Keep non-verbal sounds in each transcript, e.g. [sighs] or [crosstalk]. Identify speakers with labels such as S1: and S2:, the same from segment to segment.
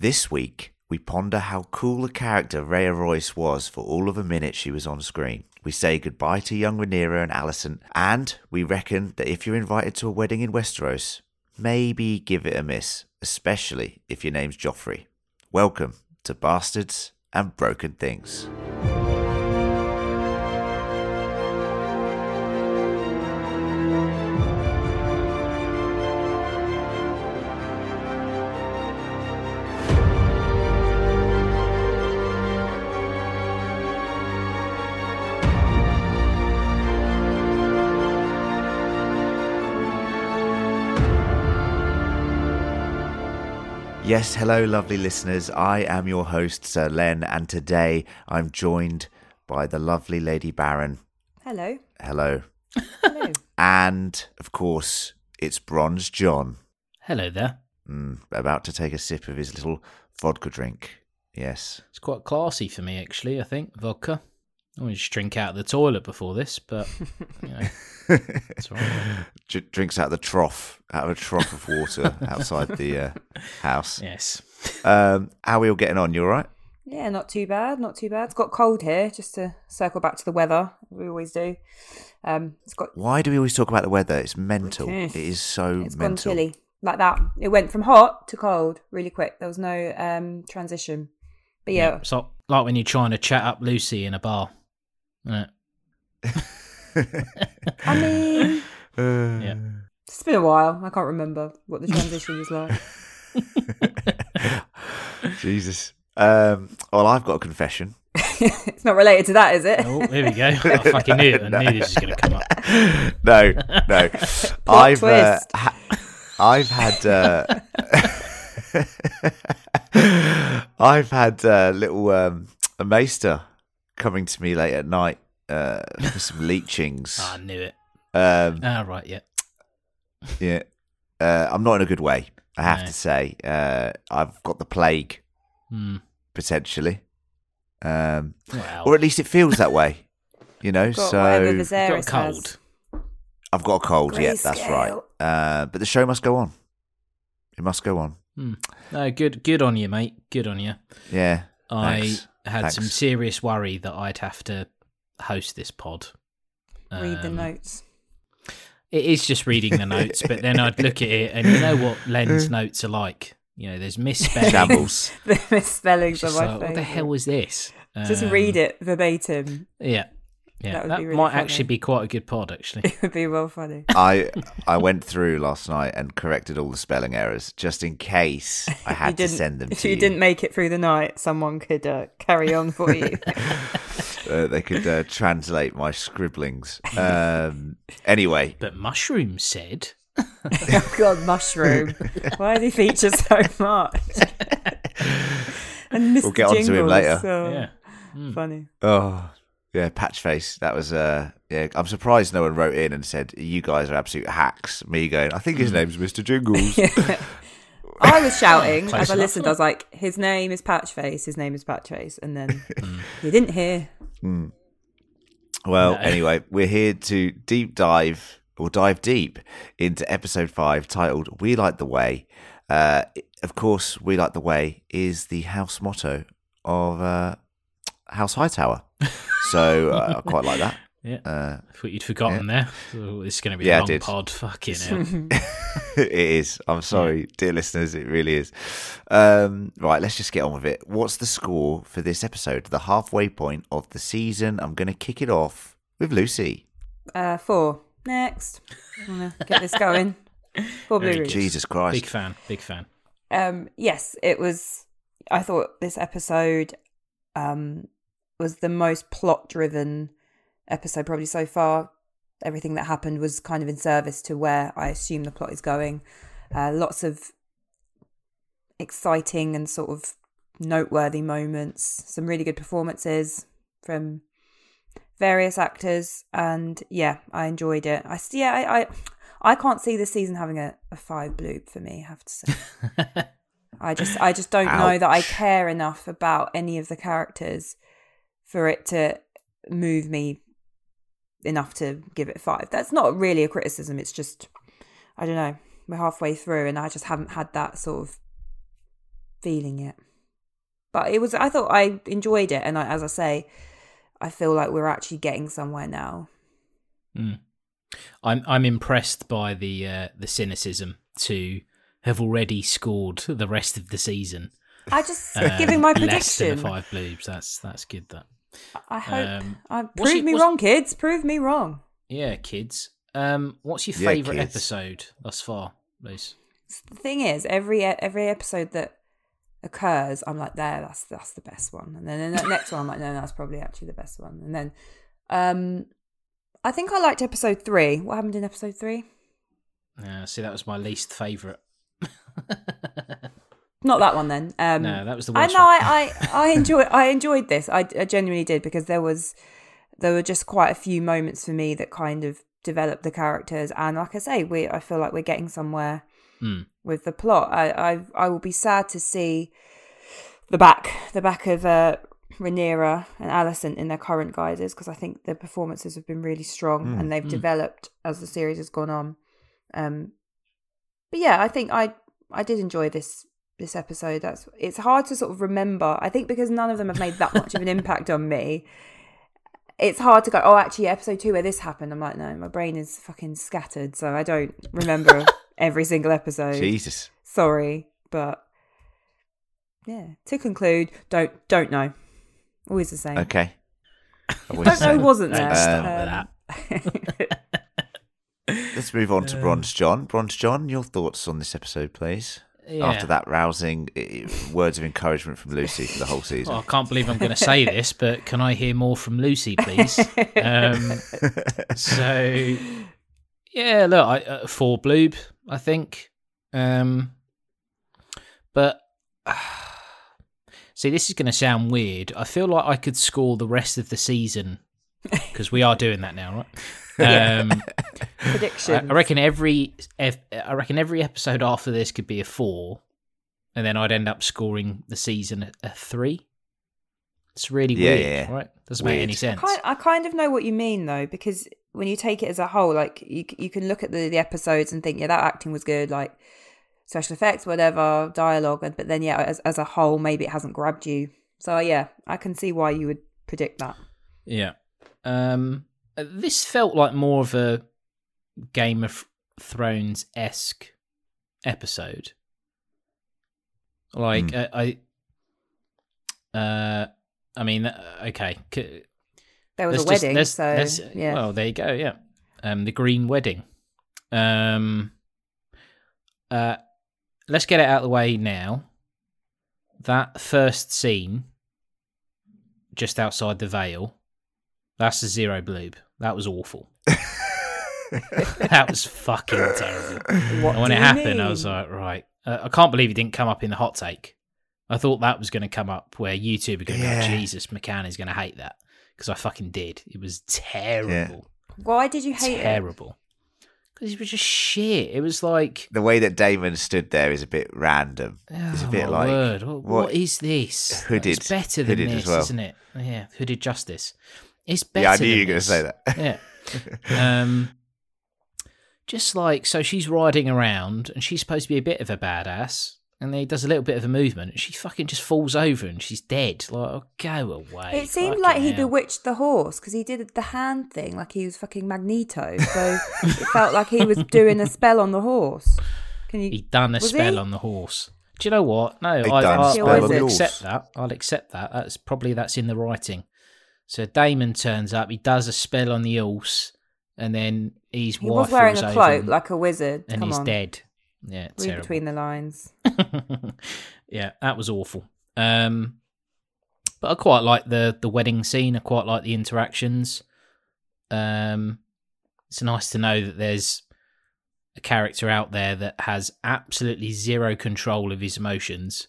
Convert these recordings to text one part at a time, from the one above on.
S1: This week, we ponder how cool a character Rhea Royce was for all of a minute she was on screen. We say goodbye to young Rhaenyra and Alicent, and we reckon that if you're invited to a wedding in Westeros, maybe give it a miss, especially if your name's Joffrey. Welcome to Bastards and Broken Things. Yes, hello, lovely listeners. I am your host, Sir Len, and today I'm joined by the lovely Lady Baron.
S2: Hello.
S1: Hello.
S2: Hello. [laughs]
S1: And, of course, it's Bronze John,
S3: Hello there.
S1: mm, about to take a sip of his little vodka drink. Yes.
S3: It's quite classy for me, actually. I think vodka. I always just drink out of the toilet before this, but you know, [laughs] it's all right.
S1: Dr- drinks out of the trough, out of a trough of water outside the uh, house.
S3: Yes.
S1: Um, how are we all getting on? You all right?
S2: yeah, not too bad. Not too bad. It's got cold here. Just to circle back to the weather, we always do. Um, it's got
S1: Why do we always talk about the weather? It's mental. It is so mental.
S2: it's gone chilly like that. It went from hot to cold really quick. There was no um transition. But yeah,
S3: It's like, like when you're trying to chat up Lucy in a bar. Isn't it?
S2: I mean, [laughs]
S1: Uh,
S3: Yeah.
S2: it's been a while. I can't remember what the transition was like. [laughs]
S1: Jesus. Um, well, I've got a confession. [laughs]
S2: it's not related to that, is it?
S3: Oh, here we go. I fucking knew it. I knew this was going to come up.
S1: No, no. I've uh, ha- I've had uh, I've had uh, little um, a maester coming to me late at night uh, for some leechings. [laughs]
S3: Ah, I knew it.
S1: Um,
S3: Ah, right, yeah.
S1: yeah, uh, I'm not in a good way. I have
S3: No.
S1: to say, uh, I've got the plague
S3: Hmm.
S1: potentially, um,
S3: Well,
S1: or at least it feels that way. [laughs] You know,
S2: Got
S1: so
S2: whatever
S3: you've got a
S2: Viserys has.
S3: cold.
S1: I've got a cold. Yeah, that's right. Uh, but the show must go on. It must go on.
S3: Hmm. No, good, good on you, mate. Good on you.
S1: Yeah.
S3: I
S1: Thanks.
S3: had some serious worry that I'd have to host this pod.
S2: Read the
S3: Um,
S2: notes.
S3: It is just reading the notes, but then I'd look at it and you know what [laughs] Len's notes are like. You know, there's misspellings.
S1: Shambles. [laughs]
S2: The misspellings
S3: Just
S2: are my
S3: like, what the hell was this?
S2: Just
S3: Um,
S2: read it verbatim.
S3: Yeah, yeah.
S2: That
S3: That,
S2: be really
S3: might
S2: funny.
S3: actually be quite a good pod, actually. [laughs]
S2: It would be well funny.
S1: I I [laughs] went through last night and corrected all the spelling errors just in case I [laughs]
S2: you
S1: had to
S2: didn't,
S1: send them
S2: if
S1: to
S2: you,
S1: you.
S2: didn't make it through the night, someone could uh, carry on for you.
S1: Uh, they could uh, translate my scribblings. Um, anyway,
S3: But Mushroom said,
S2: oh God, mushroom! Why did he feature so much? and Mr.
S1: We'll get on to
S2: him
S1: later.
S2: So
S3: yeah.
S2: funny.
S1: oh yeah, Patchface. That was uh yeah. I'm surprised no one wrote in and said you guys are absolute hacks. Me going, I think his name's Mr. Jingles. [laughs]
S2: I was shouting
S3: Close [laughs]
S2: as I listened. I was like, "His name is Patchface. His name is Patchface," and then [laughs] you didn't hear.
S1: Well,
S3: No.
S1: anyway, we're here to deep dive or dive deep into episode five titled We Like the Way. Uh, of course, We Like the Way is the house motto of uh, House Hightower. So uh, I quite like that. [laughs]
S3: Yeah.
S1: Uh,
S3: I thought you'd forgotten there. So it's going to be
S1: Yeah, I
S3: a long pod. Fucking [laughs] hell. [laughs]
S1: it is. I'm sorry, dear listeners, it really is. Um, right, let's just get on with it. What's the score for this episode? The halfway point of the season. I'm going to kick it off with Lucy.
S2: Uh, four. Next. I'm gonna get this going. Four blue
S3: Very.
S1: Jesus Christ.
S3: Big fan. Big fan.
S2: Um, yes, it was. I thought this episode um, was the most plot driven episode probably so far. Everything that happened was kind of in service to where I assume the plot is going. Uh, lots of exciting and sort of noteworthy moments. Some really good performances from various actors, and yeah, I enjoyed it. I yeah, I I, I can't see this season having a, a five bloop for me. I have to say. [laughs] I just I just don't know that I care enough about any of the characters for it to move me enough to give it five. That's not really a criticism. It's just I don't know. We're halfway through, and I just haven't had that sort of feeling yet. But it was. I thought I enjoyed it, and I, as I say, I feel like we're actually getting somewhere now.
S3: Mm. I'm I'm impressed by the uh, the cynicism to have already scored the rest of the season.
S2: I just
S3: Um,
S2: giving my
S3: less than
S2: prediction.
S3: five bloobs. That's that's good. That
S2: I hope.
S3: Um,
S2: I,
S3: what's
S2: prove
S3: your-
S2: me
S3: what's-
S2: wrong, kids. Prove me wrong.
S3: yeah, kids. Um, what's your
S1: Yeah,
S3: favourite
S1: kids.
S3: episode thus far, Luce?
S2: The thing is, every every episode that occurs, I'm like, there, that's that's the best one. And then the next one, I'm like, no, that's probably actually the best one. And then, um, I think I liked episode three. What happened in episode three?
S3: Uh, see, that was my least favourite. [laughs]
S2: Not that one then. Um,
S3: no, that was the
S2: I know. I, I, I [laughs] enjoy. I enjoyed this. I, I genuinely did because there was there were just quite a few moments for me that kind of developed the characters, and like I say, we I feel like we're getting somewhere
S3: Mm.
S2: with the plot. I, I I will be sad to see the back the back of uh, Rhaenyra and Alicent in their current guises because I think the performances have been really strong
S1: Mm.
S2: and they've
S3: Mm.
S2: developed as the series has gone on. Um, but yeah, I think I I did enjoy this this episode. That's it's hard to sort of remember. I think because none of them have made that much of an impact on me. It's hard to go. Oh, actually, episode two where this happened. I'm like, no, my brain is fucking scattered, so I don't remember [laughs] every single episode.
S1: Jesus.
S2: Sorry, but yeah. To conclude, don't don't know. Always the same.
S1: Okay. [laughs] I
S2: Don't know
S1: say.
S2: wasn't there.
S3: start
S2: Um, [laughs]
S1: Let's move on to Bronze John. Bronze John, your thoughts on this episode, please.
S3: Yeah.
S1: After that rousing words of encouragement from Lucy for the whole [laughs] season.
S3: Oh, I can't believe I'm going to say this, but can I hear more from Lucy, please? Um, [laughs] so, yeah, look, I, uh, four bloob, I think. Um, but [sighs] see, this is going to sound weird. I feel like I could score the rest of the season because we are doing that now, right? Um, [laughs] I,
S2: Prediction.
S3: I reckon every ev- I reckon every episode after this could be a four, and then I'd end up scoring the season at a three. It's really
S1: Yeah,
S3: weird,
S1: yeah.
S3: right? Doesn't make any sense.
S2: kind, I kind of know what you mean though, because when you take it as a whole, like you you can look at the, the episodes and think, yeah, that acting was good, like special effects, whatever, dialogue, but then yeah, as as a whole, maybe it hasn't grabbed you. So yeah, I can see why you would predict that.
S3: Yeah. Um, this felt like more of a Game of Thrones esque episode. Like
S1: Hmm.
S3: uh, I, uh, I mean, uh, okay.
S2: There was
S3: let's
S2: a
S3: just-
S2: wedding,
S3: let's-
S2: so
S3: let's-
S2: yeah.
S3: Well, there you go. Yeah. Um, the green wedding. Um, uh, let's get it out of the way now. That first scene, just outside the veil, that's a zero bloob. That was awful. [laughs] [laughs] that was fucking terrible.
S2: What
S3: And when it happened, I was like, right. Uh, I can't believe it didn't come up in the hot take. I thought that was going to come up where YouTube are going to
S1: Yeah.
S3: go, Jesus, McCann is going to hate that. Because I fucking did. It was terrible.
S2: Why did you hate it?
S3: terrible. Because it was just shit. It was like,
S1: the way that Daemon stood there is a bit random. It's a
S3: oh,
S1: bit like.
S3: What,
S1: what-
S3: is this?
S1: Hooded-
S3: It's better than this,
S1: well.
S3: isn't it? Yeah, hooded justice. It's better.
S1: Yeah, I knew you were going to say that.
S3: Yeah. [laughs] um, just like so, she's riding around and she's supposed to be a bit of a badass, and then he does a little bit of a movement, and she fucking just falls over and she's dead. Like, oh, go away.
S2: It seemed
S3: fucking
S2: like he
S3: hell.
S2: bewitched the horse because he did the hand thing like he was fucking Magneto. So it felt like he was doing a spell on the horse. Can you?
S3: He'd done a
S2: Was
S3: spell
S2: he?
S3: on the horse. Do you know what? No,
S1: He'd
S3: I,
S1: done
S2: a
S3: I,
S2: spell
S3: I
S2: on
S3: will accept that. I'll accept that. That's probably that's in the writing. So Daemon turns up. He does a spell on the horse, and then his
S2: He was wearing a cloak
S3: and,
S2: like a wizard.
S3: and
S2: Come
S3: he's
S2: on,
S3: dead. Yeah,
S2: read
S3: terrible.
S2: between the lines. [laughs]
S3: yeah, that was awful. Um, but I quite like the the wedding scene. I quite like the interactions. Um, it's nice to know that there's a character out there that has absolutely zero control of his emotions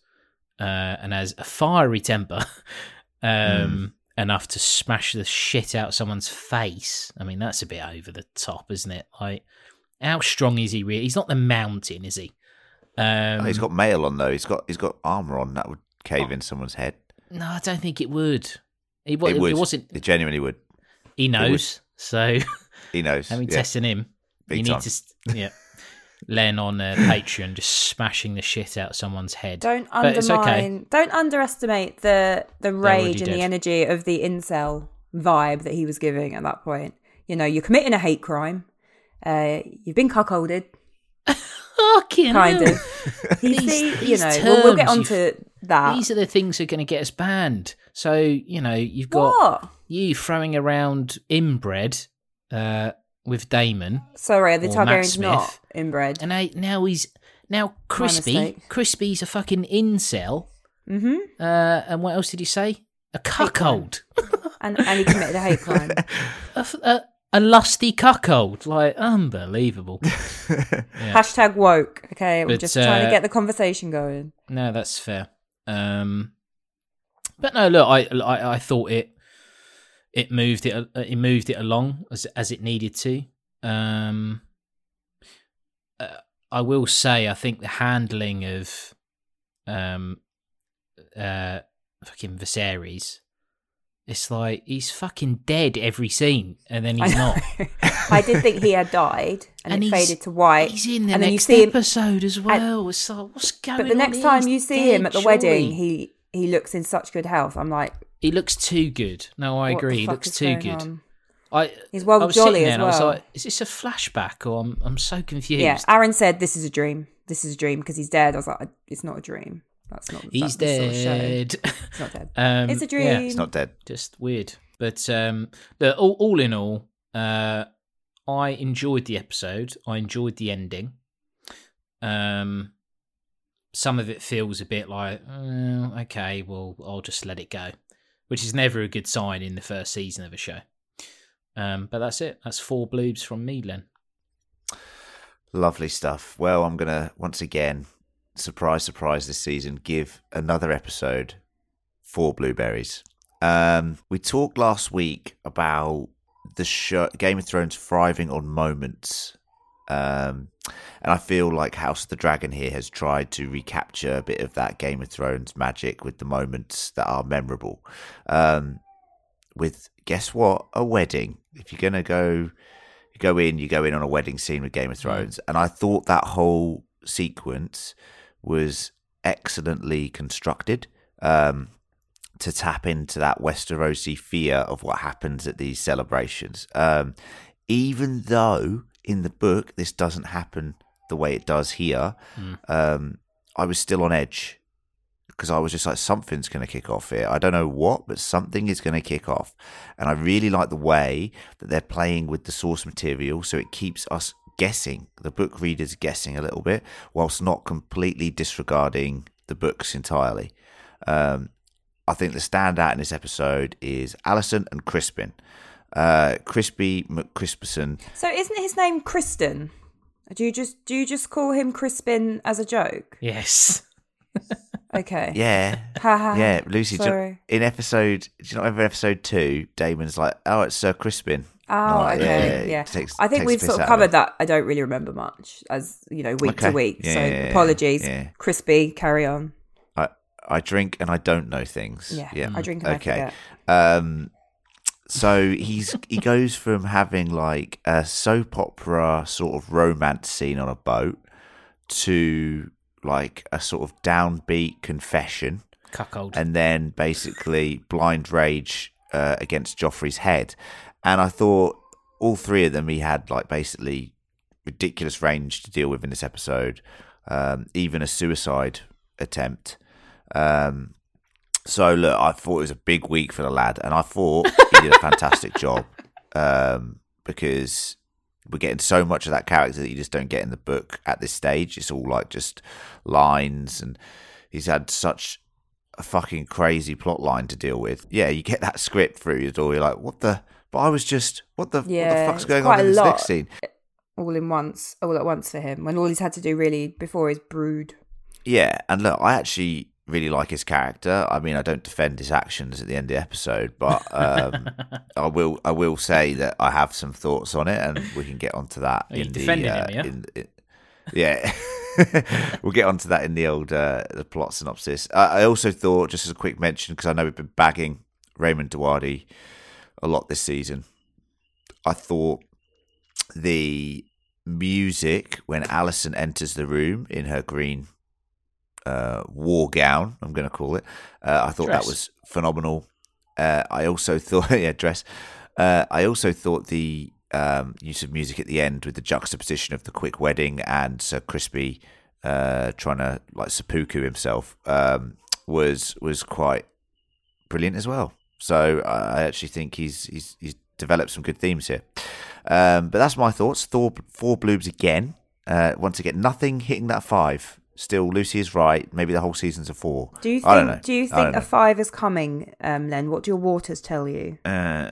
S3: uh, and has a fiery temper [laughs] um, enough to smash the shit out of someone's face. I mean, that's a bit over the top, isn't it? Like, how strong is he really? He's not the mountain, is he? Um,
S1: Oh, he's got mail on though. He's got he's got armor on that would cave
S3: Oh.
S1: in someone's head.
S3: No, I don't think it would. He, wa-
S1: It would.
S3: It wasn't.
S1: It genuinely would.
S3: He knows. So
S1: He knows. [laughs]
S3: I mean,
S1: yeah.
S3: testing him.
S1: Big
S3: you
S1: time.
S3: need to. Yeah. Len on uh, [sighs] Patreon just smashing the shit out of someone's head.
S2: Don't
S3: it's okay.
S2: undermine. Don't underestimate the the rage and
S3: did.
S2: the energy of the incel vibe that he was giving at that point. You know, you're committing a hate crime. Uh, you've been cuckolded,
S3: Fucking
S2: kind
S3: hell.
S2: of. [laughs]
S3: These-
S2: see, you know, we'll, we'll get
S3: terms
S2: onto that.
S3: These are the things that are going to get us banned. So you know you've got
S2: what?
S3: you throwing around inbred uh, with Daemon,
S2: Sorry, the
S3: Or Matt
S2: Targaryen's
S3: Smith.
S2: not inbred.
S3: and I, now he's now Crispy.
S2: mistake.
S3: Crispy's a fucking incel.
S2: hmm
S3: Uh, and what else did you say? A cuckold, [laughs]
S2: And and he committed a hate crime. [laughs]
S3: A lusty cuckold. Like unbelievable. [laughs] Yeah.
S2: Hashtag woke. Okay, we're
S3: But,
S2: just trying to
S3: uh,
S2: get the conversation going.
S3: No, that's fair. Um, but no, look, I, I I thought it it moved it uh, it moved it along as as it needed to. Um, uh, I will say, I think the handling of um uh fucking Viserys, it's like he's fucking dead every scene, and then he's not. [laughs]
S2: I did think he had died, and,
S3: And
S2: it faded to white.
S3: He's in the
S2: and then you
S3: next
S2: see him-
S3: episode as well. it's like, what's going
S2: But the next
S3: here?
S2: time
S3: He's
S2: you see him at the
S3: surely.
S2: wedding, he he looks in such good health. I'm like,
S3: He looks too good. No, I
S2: what the
S3: agree. He looks
S2: is
S3: too
S2: going
S3: good.
S2: on?
S3: I
S2: He's well
S3: I was
S2: jolly
S3: sitting there
S2: as
S3: and I was like, is this a flashback or I'm I'm so confused.
S2: Yeah, Aaron said this is a dream. This is a dream because he's dead. I was like, it's not a dream. That's not.
S3: He's
S2: that's the sort of show.
S3: dead.
S2: He's not dead. [laughs]
S3: um,
S2: It's a dream.
S3: yeah,
S1: It's not dead.
S3: just weird. But um, look, all, all in all, uh, I enjoyed the episode. I enjoyed the ending. Um, some of it feels a bit like, "Oh, okay, well, I'll just let it go, which is never a good sign in the first season of a show. Um, but that's it. That's four bloobs from me, Len.
S1: Lovely stuff. Well, I'm gonna once again, surprise, surprise, this season, give another episode for blueberries. Um, we talked last week about the show, Game of Thrones thriving on moments, um, and I feel like House of the Dragon here has tried to recapture a bit of that Game of Thrones magic with the moments that are memorable. Um, with guess what, a wedding. If you're gonna go you go in, you go in on a wedding scene with Game of Thrones, and I thought that whole sequence was excellently constructed um, to tap into that Westerosi fear of what happens at these celebrations. Um, even though in the book this doesn't happen the way it does here, um, I was still on edge because I was just like, something's going to kick off here. I don't know what, but something is going to kick off. And I really like the way that they're playing with the source material. So it keeps us guessing, the book readers guessing a little bit, whilst not completely disregarding the books entirely. Um, I think the standout in this episode is Alicent and Crispin. Uh, Crispy McCrisperson.
S2: So isn't his name Criston? Do you just do you just call him Crispin as a joke?
S3: Yes. [laughs]
S2: Okay.
S1: Yeah.
S2: Ha, ha, ha.
S1: Yeah, Lucy. do you-
S2: Sorry.
S1: in episode, do you not remember episode two? Daemon's like, "Oh, it's Sir Crispin."
S2: Oh,
S1: Like,
S2: okay.
S1: yeah,
S2: Yeah.
S1: it takes-
S2: I think we've sort of
S1: out of
S2: covered that. I don't really remember much as, you know, week to week.
S1: Yeah,
S2: so
S1: yeah, yeah,
S2: apologies.
S1: yeah.
S2: Crispy, carry on.
S1: I I drink and I don't know things.
S2: Yeah.
S1: yeah.
S2: I drink and
S1: okay.
S2: I.
S1: Um, so he's he goes from having like a soap opera sort of romance scene on a boat to like a sort of downbeat confession,
S3: Cuckold.
S1: and then basically blind rage uh, against Joffrey's head. And I thought all three of them he had like basically ridiculous range to deal with in this episode, um, even a suicide attempt. Um, so look, I thought it was a big week for the lad, and I thought he did a [laughs] fantastic job um, because we're getting so much of that character that you just don't get in the book at this stage. It's all like just lines, and he's had such a fucking crazy plot line to deal with. Yeah, you get that script through your door, you're like, what the? But I was just, what the, what the fuck's going on in this
S2: lot.
S1: next scene?
S2: All in once, all at once for him. When all he's had to do really before is brood.
S1: Yeah, and look, I actually really like his character. I mean, I don't defend his actions at the end of the episode, but um, [laughs] I will. I will say that I have some thoughts on it, and we can get onto that
S3: Are
S1: in the. uh,
S3: him, yeah?
S1: in- in- yeah. [laughs] we'll get onto that in the old uh, the plot synopsis. I, I also thought, just as a quick mention, because I know we've been bagging Ramin Djawadi a lot this season. I thought the music when Alicent enters the room in her green uh, war gown. I'm going to call it. Uh, I thought
S3: Dress.
S1: that was phenomenal. Uh, I also [laughs] thought, yeah, dress. Uh, I also thought the um, use of music at the end with the juxtaposition of the quick wedding and Sir Crispy uh, trying to like seppuku himself um, was was quite brilliant as well. So I actually think he's he's he's developed some good themes here. Um, but that's my thoughts. Thor four bloobs again. Uh, once again, nothing hitting that five. Still, Lucy is right. Maybe the whole season's a four.
S2: Do you
S1: I don't
S2: think?
S1: know.
S2: Do you think a five is coming, um, Len? What do your waters tell you?
S1: Uh,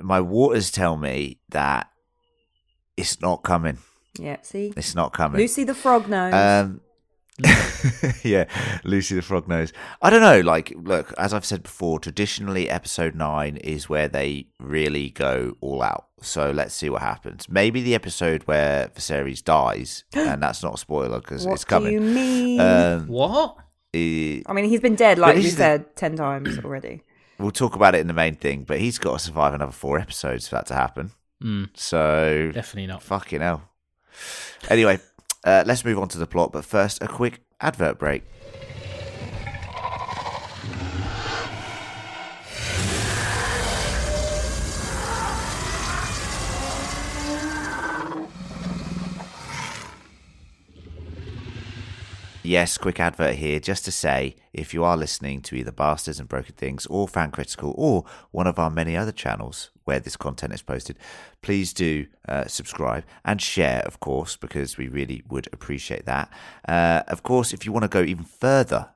S1: [laughs] my waters tell me that it's not coming.
S2: Yeah, see,
S1: It's not coming.
S2: Lucy the frog knows.
S1: Um, [laughs] yeah, Lucy the Frog knows. I don't know. Like, look, as I've said before, traditionally episode nine is where they really go all out. So let's see what happens. Maybe the episode where Viserys dies, [gasps] and that's not a spoiler because it's coming.
S2: do you mean?
S1: Um,
S3: What?
S1: eh,
S2: I mean, he's been dead, like
S1: this
S2: you
S1: is the-
S2: said, ten times already.
S1: we'll talk about it in the main thing, but he's got to survive another four episodes for that to happen.
S3: Mm,
S1: So
S3: definitely not.
S1: Fucking hell. Anyway, uh, let's move on to the plot, but first, a quick advert break. Yes, quick advert here just to say if you are listening to either Bastards and Broken Things or Fan Critical or one of our many other channels where this content is posted, please do uh, subscribe and share, of course, because we really would appreciate that. Uh, of course, if you want to go even further,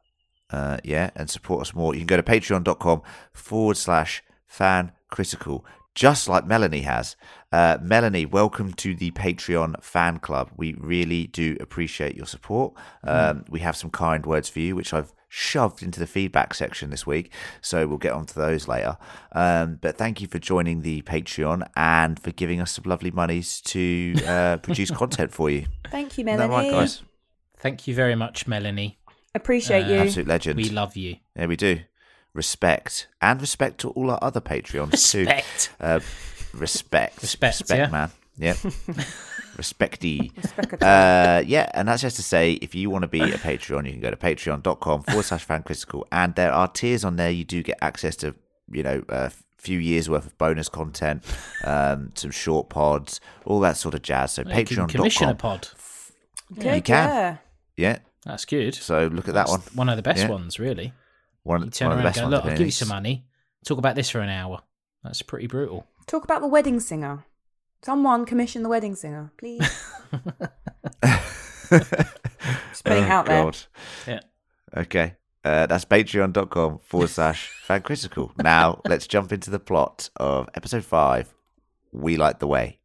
S1: uh, yeah, and support us more, you can go to patreon.com forward slash fan critical, just like Melanie has. Uh, Melanie, welcome to the Patreon fan club. We really do appreciate your support. Um, we have some kind words for you, which I've shoved into the feedback section this week, so we'll get onto those later. Um, but thank you for joining the Patreon and for giving us some lovely monies to uh, [laughs] produce content for you.
S2: Thank you,
S1: Isn't
S2: Melanie.
S1: right, guys?
S3: Thank you very much, Melanie.
S2: Appreciate
S3: Uh,
S2: you.
S1: Absolute legend.
S3: We love you.
S1: Yeah, we do. Respect. And respect to all our other Patreons too.
S3: Respect.
S1: Uh, respect.
S3: Respect, yeah.
S1: man. Yep. [laughs] Respecty. Uh, yeah, and that's just to say, if you want to be a Patreon, you can go to patreon.com forward slash fancritical. And there are tiers on there. You do get access to, you know, a few years worth of bonus content, um, some short pods, all that sort of jazz. So
S3: You can commission a pod.
S2: Good,
S1: you can.
S2: Yeah.
S1: Yeah.
S3: That's good.
S1: So look at that
S3: That's
S1: one.
S3: One of the best
S1: Yeah.
S3: ones, really.
S1: One,
S3: You
S1: one
S3: turn
S1: of the
S3: around and
S1: best
S3: go,
S1: ones.
S3: look, I'll give you some money. Talk about this for an hour. That's pretty brutal.
S2: Talk about the wedding singer. Someone commission the wedding singer, please. [laughs] Just putting
S1: Oh,
S2: out there.
S3: Yeah.
S1: Okay. Uh, that's patreon.com forward slash fancritical. Now, let's jump into the plot of episode five We Like the Way.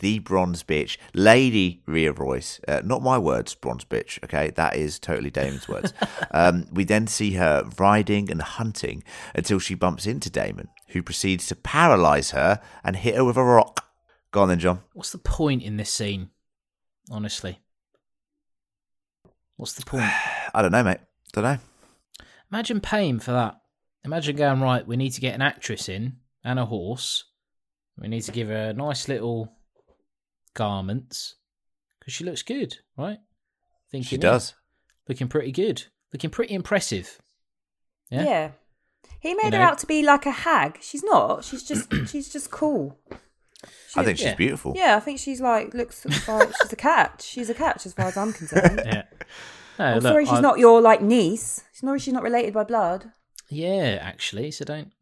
S1: the bronze bitch, Lady Rhea Royce. Uh, not my words, bronze bitch, okay? That is totally Daemon's words. [laughs] Um, we then see her riding and hunting until she bumps into Daemon, who proceeds to paralyze her and hit her with a rock. Go on then, John.
S3: What's the point in this scene? Honestly. What's the point? [sighs]
S1: I don't know, mate. Don't know.
S3: Imagine paying for that. Imagine going, right, we need to get an actress in and a horse. We need to give her a nice little garments because she looks good, right? Thinking,
S1: She
S3: yeah,
S1: does.
S3: Looking pretty good. Looking pretty impressive.
S2: Yeah.
S3: Yeah.
S2: He made
S3: You
S2: her out to be like a hag. She's not. She's just [clears throat] she's just cool.
S1: I think she's
S3: Yeah.
S1: beautiful.
S2: Yeah, I think she's like looks like [laughs] she's a catch. She's a catch as far as I'm concerned.
S3: Yeah. [laughs] No,
S2: I'm
S3: look,
S2: sorry, she's
S3: I-
S2: not your like niece. Sorry, she's not related by blood.
S3: Yeah, actually, so don't.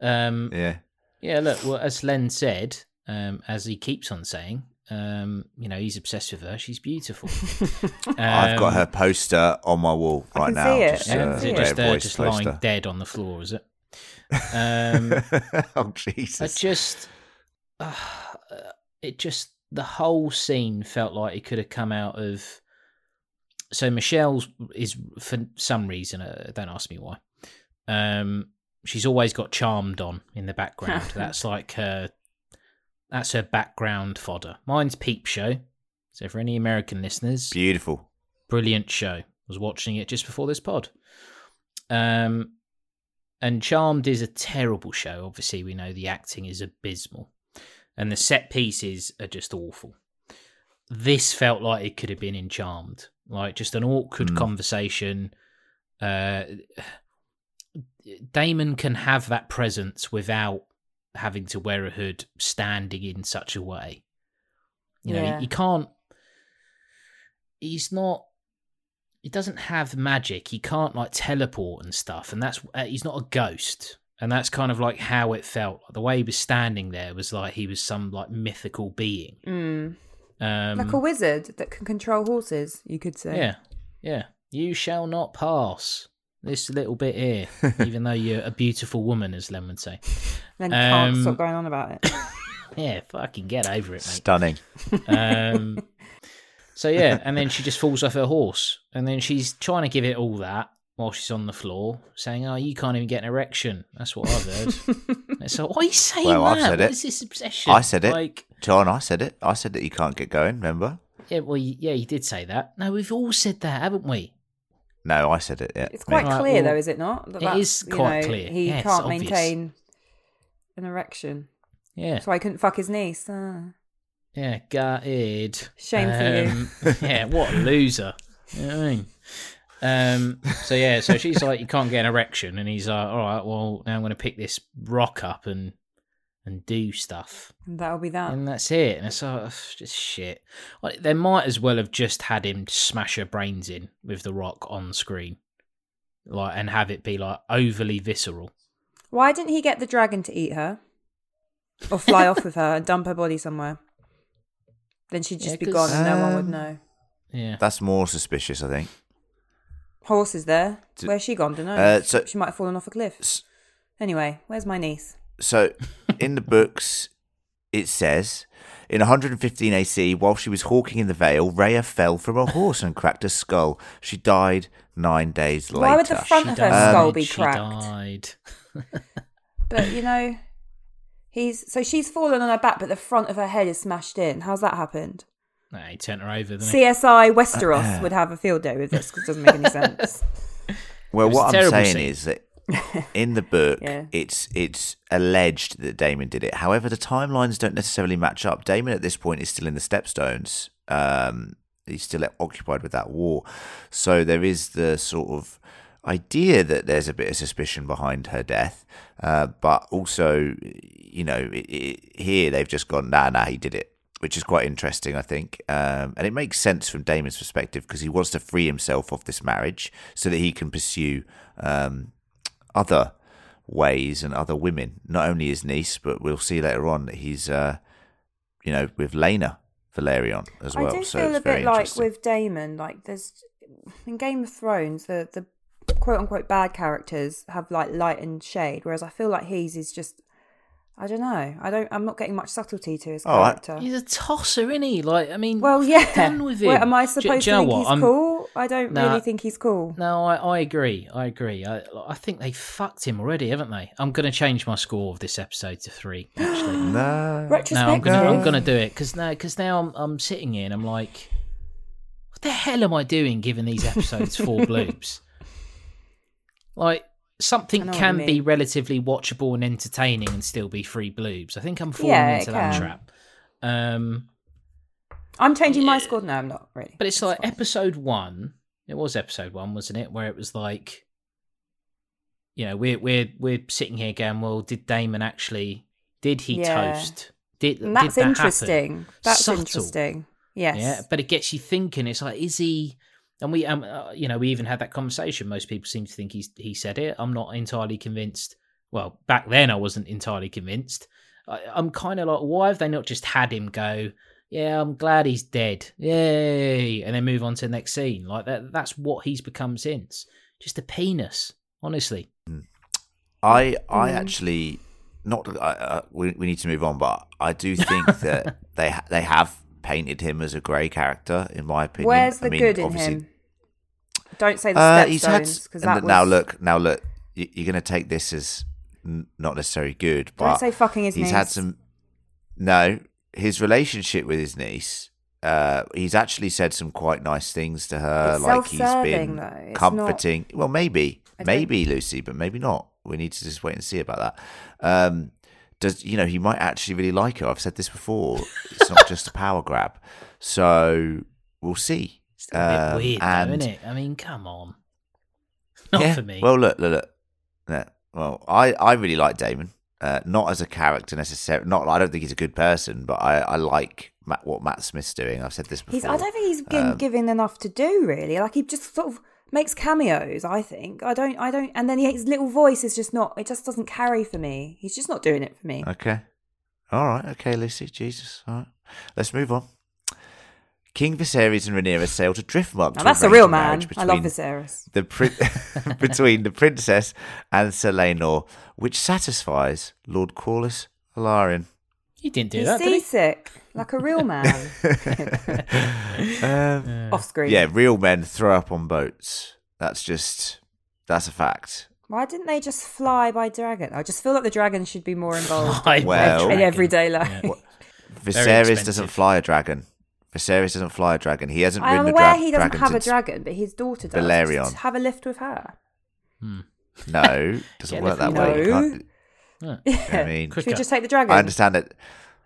S3: Um,
S1: Yeah.
S3: Yeah, look, well, as Len said, um, as he keeps on saying, um, you know, he's obsessed with her. She's beautiful. [laughs]
S1: I've got
S3: Um,
S1: her poster on my wall right now. Just,
S2: I
S1: uh,
S3: Is it
S2: it.
S3: just, uh, just lying
S1: poster.
S3: dead on the floor? Is it? [laughs] Um,
S1: oh
S3: I
S1: Jesus!
S3: just, uh, it just the whole scene felt like it could have come out of. So Michelle is for some reason. Uh, don't ask me why. Um, she's always got charmed on in the background. [laughs] that's like her. That's her background fodder. Mine's Peep Show. So for any American listeners,
S1: Beautiful.
S3: brilliant show. Was watching it just before this pod. Um, and Charmed is a terrible show. Obviously, we know the acting is abysmal, and the set pieces are just awful. This felt like it could have been in Charmed, like just an awkward
S1: Mm.
S3: conversation. Uh, Daemon can have that presence without having to wear a hood, standing in such a way. You know,
S2: Yeah.
S3: he, he can't. He's not. He doesn't have magic. He can't like teleport and stuff, and that's uh, he's not a ghost. And that's kind of like how it felt. The way he was standing there was like he was some like mythical being.
S2: Mm.
S3: Um,
S2: like a wizard that can control horses. You could say.
S3: yeah, yeah. You shall not pass this little bit here, [laughs] even though you're a beautiful woman, as Len would say.
S2: Then you can't
S3: Um,
S2: stop going on about it. [laughs]
S3: Yeah, fucking get over it, mate.
S1: Stunning.
S3: Um, [laughs] so yeah, and then she just falls off her horse, and then she's trying to give it all that while she's on the floor, saying, "Oh, you can't even get an erection." That's what I've heard. so why are you saying
S1: Well, I've
S3: that?
S1: said
S3: What
S1: it.
S3: is this obsession?
S1: I said it.
S3: Like,
S1: John, I said it. I said that you can't get going. Remember?
S3: yeah, well, yeah, you did say that. No, we've all said that, haven't we?
S1: No, I said it. Yeah.
S2: It's quite
S3: Right,
S2: clear,
S3: well,
S2: though, is it not? That
S3: it
S2: that's, you
S3: quite
S2: know,
S3: clear.
S2: He
S3: Yeah,
S2: can't maintain an erection.
S3: Yeah,
S2: That's why he couldn't fuck his niece. Ah.
S3: yeah, gutted.
S2: Shame for
S3: you. [laughs] yeah, what a loser. You know what I mean? Um, so yeah, so she's like, you can't get an erection, and he's like, all right, well, now I'm going to pick this rock up and and do stuff,
S2: And that'll be that.
S3: and that's it. And it's like, ugh, just shit. Like, they might as well have just had him smash her brains in with the rock on screen, like, and have it be like overly visceral.
S2: Why didn't he get the dragon to eat her? Or fly off with her and dump her body somewhere? Then she'd just
S3: Yeah,
S2: be
S3: 'cause-
S2: gone and no one would
S1: Um,
S2: know.
S3: Yeah,
S1: That's more suspicious, I think.
S2: Horse is there. Where's she gone? Don't know.
S1: Uh, so-
S2: she might have fallen off a cliff.
S1: S-
S2: Anyway, where's my niece?
S1: So, in the books, it says in 115 AC, while she was hawking in the Vale, Rhea fell from a horse and cracked her skull. She died nine days later.
S2: Why would the front
S3: She
S2: of her
S3: died,
S2: skull be
S3: she
S2: cracked?
S3: died. [laughs]
S2: But you know, he's so she's fallen on her back, but the front of her head is smashed in. How's that happened?
S3: Nah, he turned her over. Didn't he?
S2: CSI Westeros [clears throat] would have a field day with this because it doesn't make any sense.
S1: Well,
S3: It was a
S1: what I'm saying
S3: scene.
S1: is that in the book, [laughs]
S2: Yeah.
S1: it's it's alleged that Daemon did it. However, the timelines don't necessarily match up. Daemon at this point is still in the Stepstones. Um, he's still occupied with that war, so there is the sort of idea that there's a bit of suspicion behind her death. Uh, but also, you know, it, it, here they've just gone, nah, nah, he did it. Which is quite interesting, I think. Um, and it makes sense from Daemon's perspective because he wants to free himself of this marriage so that he can pursue um, other ways and other women. Not only his niece, but we'll see later on that he's, uh, you know, with Laena Velaryon as well.
S2: I do
S1: so
S2: feel
S1: it's
S2: a bit like with Daemon, like there's in Game of Thrones, the the quote unquote bad characters have like light and shade, whereas I feel like he's is just I don't know. I don't. I'm not getting much subtlety to his
S1: Oh, I-
S2: character.
S3: He's a tosser, isn't he? Like, I mean,
S2: well, yeah.
S3: done with [laughs] him?
S2: Well, am I supposed
S3: do you
S2: to think
S3: what?
S2: he's
S3: I'm-
S2: cool? I don't
S3: Nah.
S2: really think he's cool.
S3: No, I, I agree. I agree. I, I think they fucked him already, haven't they? I'm going to change my score of this episode to three. [gasps] Actually,
S1: no.
S3: no,
S2: Retrospective.
S3: I'm going to I'm going to do it because now because now I'm I'm sitting here and I'm like, what the hell am I doing? Giving these episodes four [laughs] bloobs, like
S2: I
S3: something can be relatively watchable and entertaining and still be free bloobs. I think I'm falling
S2: Yeah,
S3: into that
S2: can.
S3: trap. Um,
S2: I'm changing my score. No, I'm not really.
S3: But it's like
S2: fine.
S3: episode one. It was episode one, wasn't it? Where it was like, you know, we're we're we're sitting here going, well, did Daemon actually? Did he
S2: Yeah.
S3: toast did,
S2: And
S3: did
S2: that's
S3: that happen?
S2: interesting. That's
S3: Subtle.
S2: interesting. Yes.
S3: Yeah, but it gets you thinking. It's like, is he? And we, um, uh, you know, we even had that conversation. Most people seem to think he's he said it. I'm not entirely convinced. Well, back then I wasn't entirely convinced. I, I'm kind of like, why have they not just had him go? Yeah, I'm glad he's dead. Yay! And then move on to the next scene. Like that. That's what he's become since. Just a penis. Honestly.
S1: I I
S2: Mm.
S1: actually not. Uh, uh, we we need to move on, but I do [laughs] think that they they have painted him as a grey character, in my opinion.
S2: Where's
S1: I
S2: the
S1: mean,
S2: good in him? Don't say the
S1: Uh,
S2: stepstones because that
S1: th-
S2: was.
S1: now look now look. You're going to take this as n- not necessarily good, but
S2: Don't say fucking his
S1: he's
S2: niece.
S1: had some. No, his relationship with his niece. Uh, he's actually said some quite nice things to her.
S2: It's
S1: like he's been
S2: though.
S1: Comforting. Well, maybe, maybe Lucy, but maybe not. We need to just wait and see about that. Um, does you know he might actually really like her? I've said this before. It's not just a power grab. So we'll see.
S3: It's a bit
S1: Um,
S3: weird,
S1: and-
S3: though, isn't it? I mean, come on. [laughs] Not
S1: yeah.
S3: for me.
S1: Well, look, look, look. Yeah. Well, I, I really like Daemon. Uh, not as a character necessarily. Not. I don't think he's a good person, but I, I like Matt, what Matt Smith's doing. I've said this before.
S2: He's, I don't think he's been
S1: Um,
S2: given enough to do really. Like he just sort of makes cameos. I think I don't. I don't. And then he, his little voice is just not. It just doesn't carry for me. He's just not doing it for me.
S1: Okay. All right. Okay, Lucy. Jesus. All right. Let's move on. King Viserys and Rhaenyra sail to Driftmark.
S2: Now
S1: to
S2: that's a real man. I love
S1: between
S2: Viserys.
S1: The prin- [laughs] between the princess and Sir Laenor, which satisfies Lord Corlys Velaryon.
S3: he didn't do
S2: He's
S3: that, did he?
S2: seasick, like a real [laughs] man.
S1: Um,
S2: Off screen.
S1: yeah, real men throw up on boats. That's just that's a fact.
S2: Why didn't they just fly by dragon? I just feel like the dragon should be more involved
S1: Well-
S2: in everyday life.
S3: Yeah.
S1: Viserys doesn't fly a dragon. Viserys doesn't fly a dragon. He hasn't
S2: I am
S1: ridden a
S2: aware
S1: dra-
S2: he doesn't
S1: dragon
S2: have a
S1: since-
S2: dragon, but his daughter does.
S1: Balerion.
S2: Just have a lift with her.
S1: No, [laughs] doesn't
S3: Get
S1: work
S3: the
S1: that way. You
S2: No.
S1: can't-
S3: Yeah.
S1: I mean,
S2: Should we
S3: Quicker.
S2: just take the dragon?
S1: I understand that.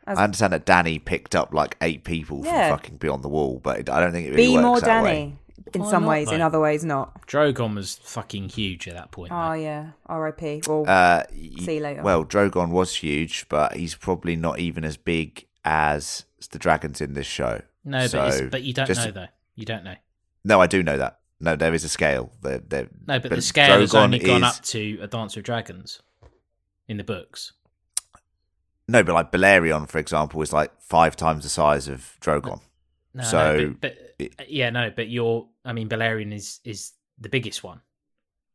S2: As-
S1: I understand that Danny picked up like eight people
S2: Yeah.
S1: from fucking beyond the wall, but I don't think it really
S2: Be
S1: works
S2: more
S1: that way.
S2: Danny. In
S3: Why
S2: some
S3: not,
S2: ways, in
S3: though?
S2: other ways, not.
S3: Drogon was fucking huge at that point.
S2: Oh
S3: though.
S2: yeah, R.I.P. Well,
S1: Uh,
S2: See you later.
S1: Well, Drogon was huge, but he's probably not even as big as the dragons in this show.
S3: No, but,
S1: So,
S3: it's, but you don't
S1: just-
S3: know though. You don't know.
S1: No, I do know that. No, there is a scale. There, there,
S3: No, but, the scale has
S1: Drogon
S3: only gone
S1: is-
S3: up to a Dance with Dragons in the books.
S1: No, but like Balerion, for example, is like five times the size of Drogon.
S3: No,
S1: So,
S3: no, but, but uh, yeah, no, but you're. I mean, Balerion is is the biggest one,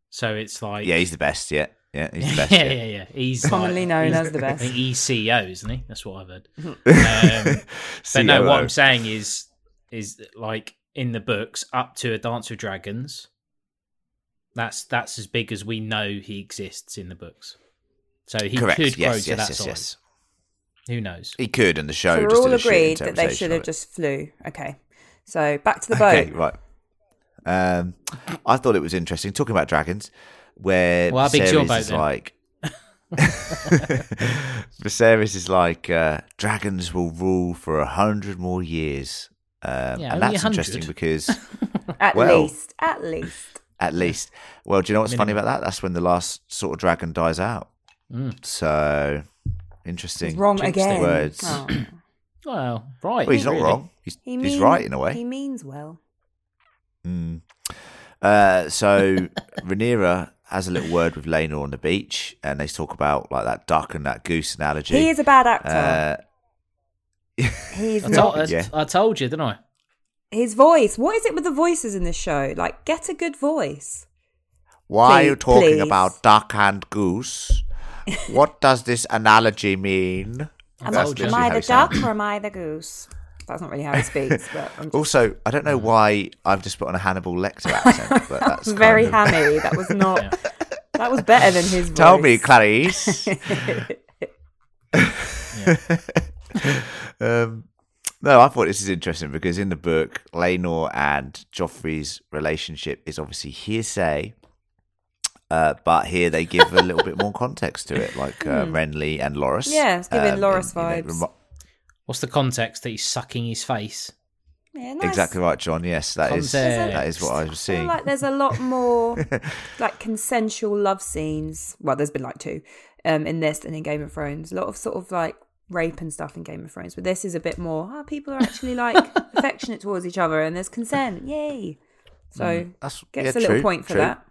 S3: so it's like
S1: Yeah, he's the best. Yeah, yeah, [laughs] he's the best.
S3: yeah,
S1: yeah.
S3: yeah, yeah. He's
S2: Commonly
S3: like-
S2: known
S3: he's-
S2: as the best.
S3: I think he's CEO, isn't he? That's what I've heard. [laughs] Um, [laughs] but no, what I'm saying is, is like in the books, up to a Dance with Dragons. That's that's as big as we know he exists in the books. So he
S1: Correct.
S3: could grow
S1: yes,
S3: to
S1: yes,
S3: that
S1: yes,
S3: size.
S1: yes.
S3: Who knows?
S1: He could, and the show.
S2: so we're
S1: just
S2: all
S1: did a shit
S2: agreed that they should have just flew. Okay, so back to the boat.
S1: Okay, right. Um, I thought it was interesting talking about dragons, where
S3: Well, how big's your
S1: Viserys
S3: boat
S1: is
S3: then?
S1: like. [laughs] Viserys is like uh, dragons will rule for a hundred more years, um,
S3: Yeah,
S1: and that's
S3: 100.
S1: interesting because [laughs]
S2: At
S1: Well-
S2: least, at least.
S1: at least, well, do you know what's funny about that? That's when the last sort of dragon dies out.
S3: Mm.
S1: So interesting.
S2: He's wrong
S3: Jinxed it.
S2: again.
S1: Words.
S2: Oh. [clears throat]
S3: Well, right.
S1: Well, he's not
S3: really.
S1: wrong. He's,
S2: He
S1: he's right in a way.
S2: He means well.
S1: Mm. Uh, so [laughs] Rhaenyra has a little word with Laenor on the beach, and they talk about like that duck and that goose analogy.
S2: He is a bad actor.
S1: Uh, [laughs]
S2: He's
S3: I
S2: not.
S3: told, I,
S1: Yeah.
S3: I told you, didn't I?
S2: His voice. What is it with the voices in this show? Like, get a good voice.
S1: why are you talking
S2: please.
S1: about duck and goose? what does this analogy mean?
S3: I
S1: That's
S3: told you.
S2: Am I the duck or am I the goose? That's not really how he speaks, but I'm just
S1: Also, I don't know why I've just put on a Hannibal Lecter accent, but [laughs] that's
S2: very
S1: of-
S2: hammy. That was not.
S3: Yeah.
S2: That was better than his voice.
S1: Tell me, Clarice. [laughs] [laughs] um, no, I thought this is interesting because in the book, Laenor and Joffrey's relationship is obviously hearsay. Uh, but here they give a little bit more context to it, like uh, Renly and Loras.
S2: Hmm. Yeah, it's giving Loras
S1: you know,
S2: vibes.
S1: Remo-
S3: What's the context that he's sucking his face?
S2: Yeah, nice.
S1: exactly right, John. Yes, that is
S3: Context.
S1: that is what I was
S2: I feel
S1: seeing.
S2: like there's a lot more [laughs] like consensual love scenes. Well, there's been like two um, in this than in Game of Thrones. A lot of sort of like rape and stuff in Game of Thrones, but this is a bit more. Oh, people are actually like [laughs] affectionate towards each other, and there's consent. Yay! So
S1: That's
S2: gets
S1: yeah,
S2: a little
S1: true,
S2: point for
S1: true.
S2: that.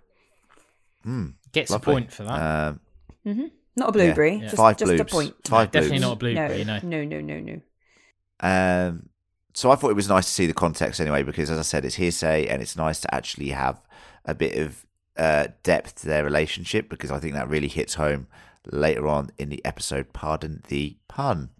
S3: Gets
S1: Lovely.
S3: a point for that.
S1: Um,
S2: Not a blueberry,
S1: yeah.
S2: just,
S1: Five
S2: just a point.
S1: Five
S3: Definitely not a blueberry,
S2: no,
S3: no.
S2: no, no, no, no.
S1: Um, so I thought it was nice to see the context anyway, because as I said, it's hearsay, and it's nice to actually have a bit of uh, depth to their relationship, because I think that really hits home later on in the episode. Pardon the pun.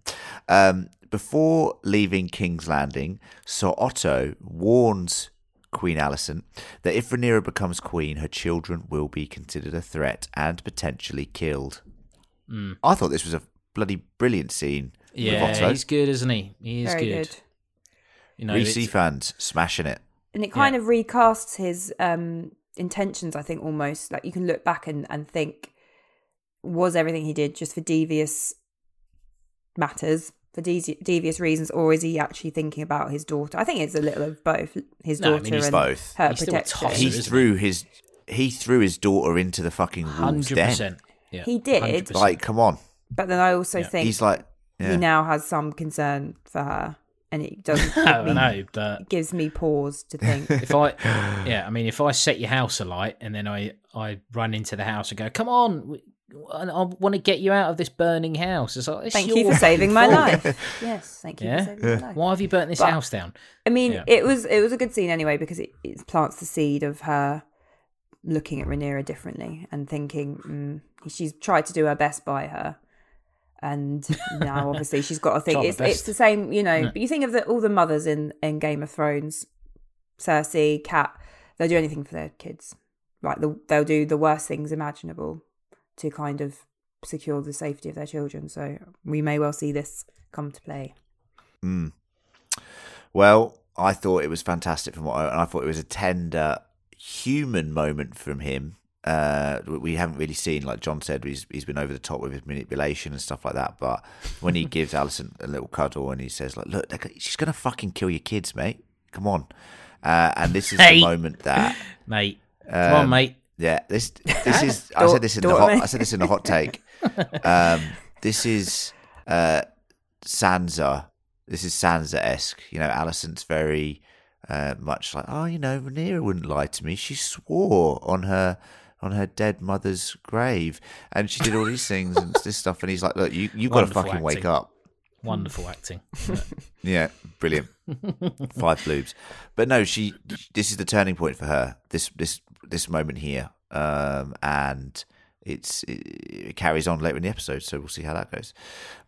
S1: Um, before leaving King's Landing, Sir Otto warns Queen Alicent that if Rhaenyra becomes queen, her children will be considered a threat and potentially killed. I thought this was a bloody brilliant scene. With
S3: Yeah,
S1: Otto.
S3: he's good, isn't he? He is
S2: Very
S3: good.
S2: good.
S3: You know,
S1: Reese
S3: it's-
S1: fans smashing it.
S2: And it kind of recasts his um, intentions, I think, almost. Like you can look back and, and think, was everything he did just for devious matters, for de- devious reasons, or is he actually thinking about his daughter? I think it's a little of both his
S3: No, I
S2: daughter
S3: mean, he's
S2: and
S1: both.
S2: her
S3: He's still a
S2: protection.
S3: tosser,
S1: he
S3: isn't
S1: threw his he threw his daughter into the fucking wolf's
S3: Hundred
S1: den.
S3: percent. Yeah,
S2: He did.
S3: 100%.
S1: Like, come on.
S2: But then I also
S3: Yeah.
S2: think
S1: He's like, yeah.
S2: he now has some concern for her, and it doesn't [laughs]
S3: I
S2: me,
S3: know, but
S2: gives me pause to think. [laughs]
S3: if I, yeah, I mean, if I set your house alight and then I, I run into the house and go, "Come on, I, want to get you out of this burning house," it's like, it's
S2: thank you for saving my life. [laughs] Yes, thank you
S3: Yeah?
S2: for saving my life.
S3: Why have you burnt this
S2: But-
S3: house down?
S2: I mean,
S3: Yeah.
S2: it was it was a good scene anyway because it, it plants the seed of her looking at Rhaenyra differently and thinking mm, she's tried to do her best by her, and now [laughs] obviously she's got to think
S3: Tried my
S2: it's it's the same. You know,
S3: Yeah.
S2: but you think of the, all the mothers in in Game of Thrones, Cersei, Kat, they'll do anything for their kids. Like the, they'll do the worst things imaginable to kind of secure the safety of their children. So we may well see this come to play.
S1: Mm. Well, I thought it was fantastic from what I, and I thought it was a tender human moment from him. Uh, we haven't really seen, like John said, he's he's been over the top with his manipulation and stuff like that. But when he [laughs] gives Alicent a little cuddle and he says, "Like, look, she's gonna fucking kill your kids, mate. Come on." Uh, and this is
S3: Hey.
S1: the moment that [laughs]
S3: Mate, come on,
S1: Um,
S3: mate.
S1: Yeah, this [laughs] this is. I said this in the hot. I said this in the hot take. Um, this is uh, Sansa. This is Sansa esque. You know, Alicent's very uh, much like, oh, you know, Rhaenyra wouldn't lie to me. She swore on her on her dead mother's grave, and she did all these things and this stuff. And he's like, look, you you've got to fucking wake up.
S3: Wonderful acting. [laughs]
S1: Yeah, brilliant. Five bloobs. But no, she. This is the turning point for her. This this this moment here, um, and it's it, it carries on later in the episode. So we'll see how that goes.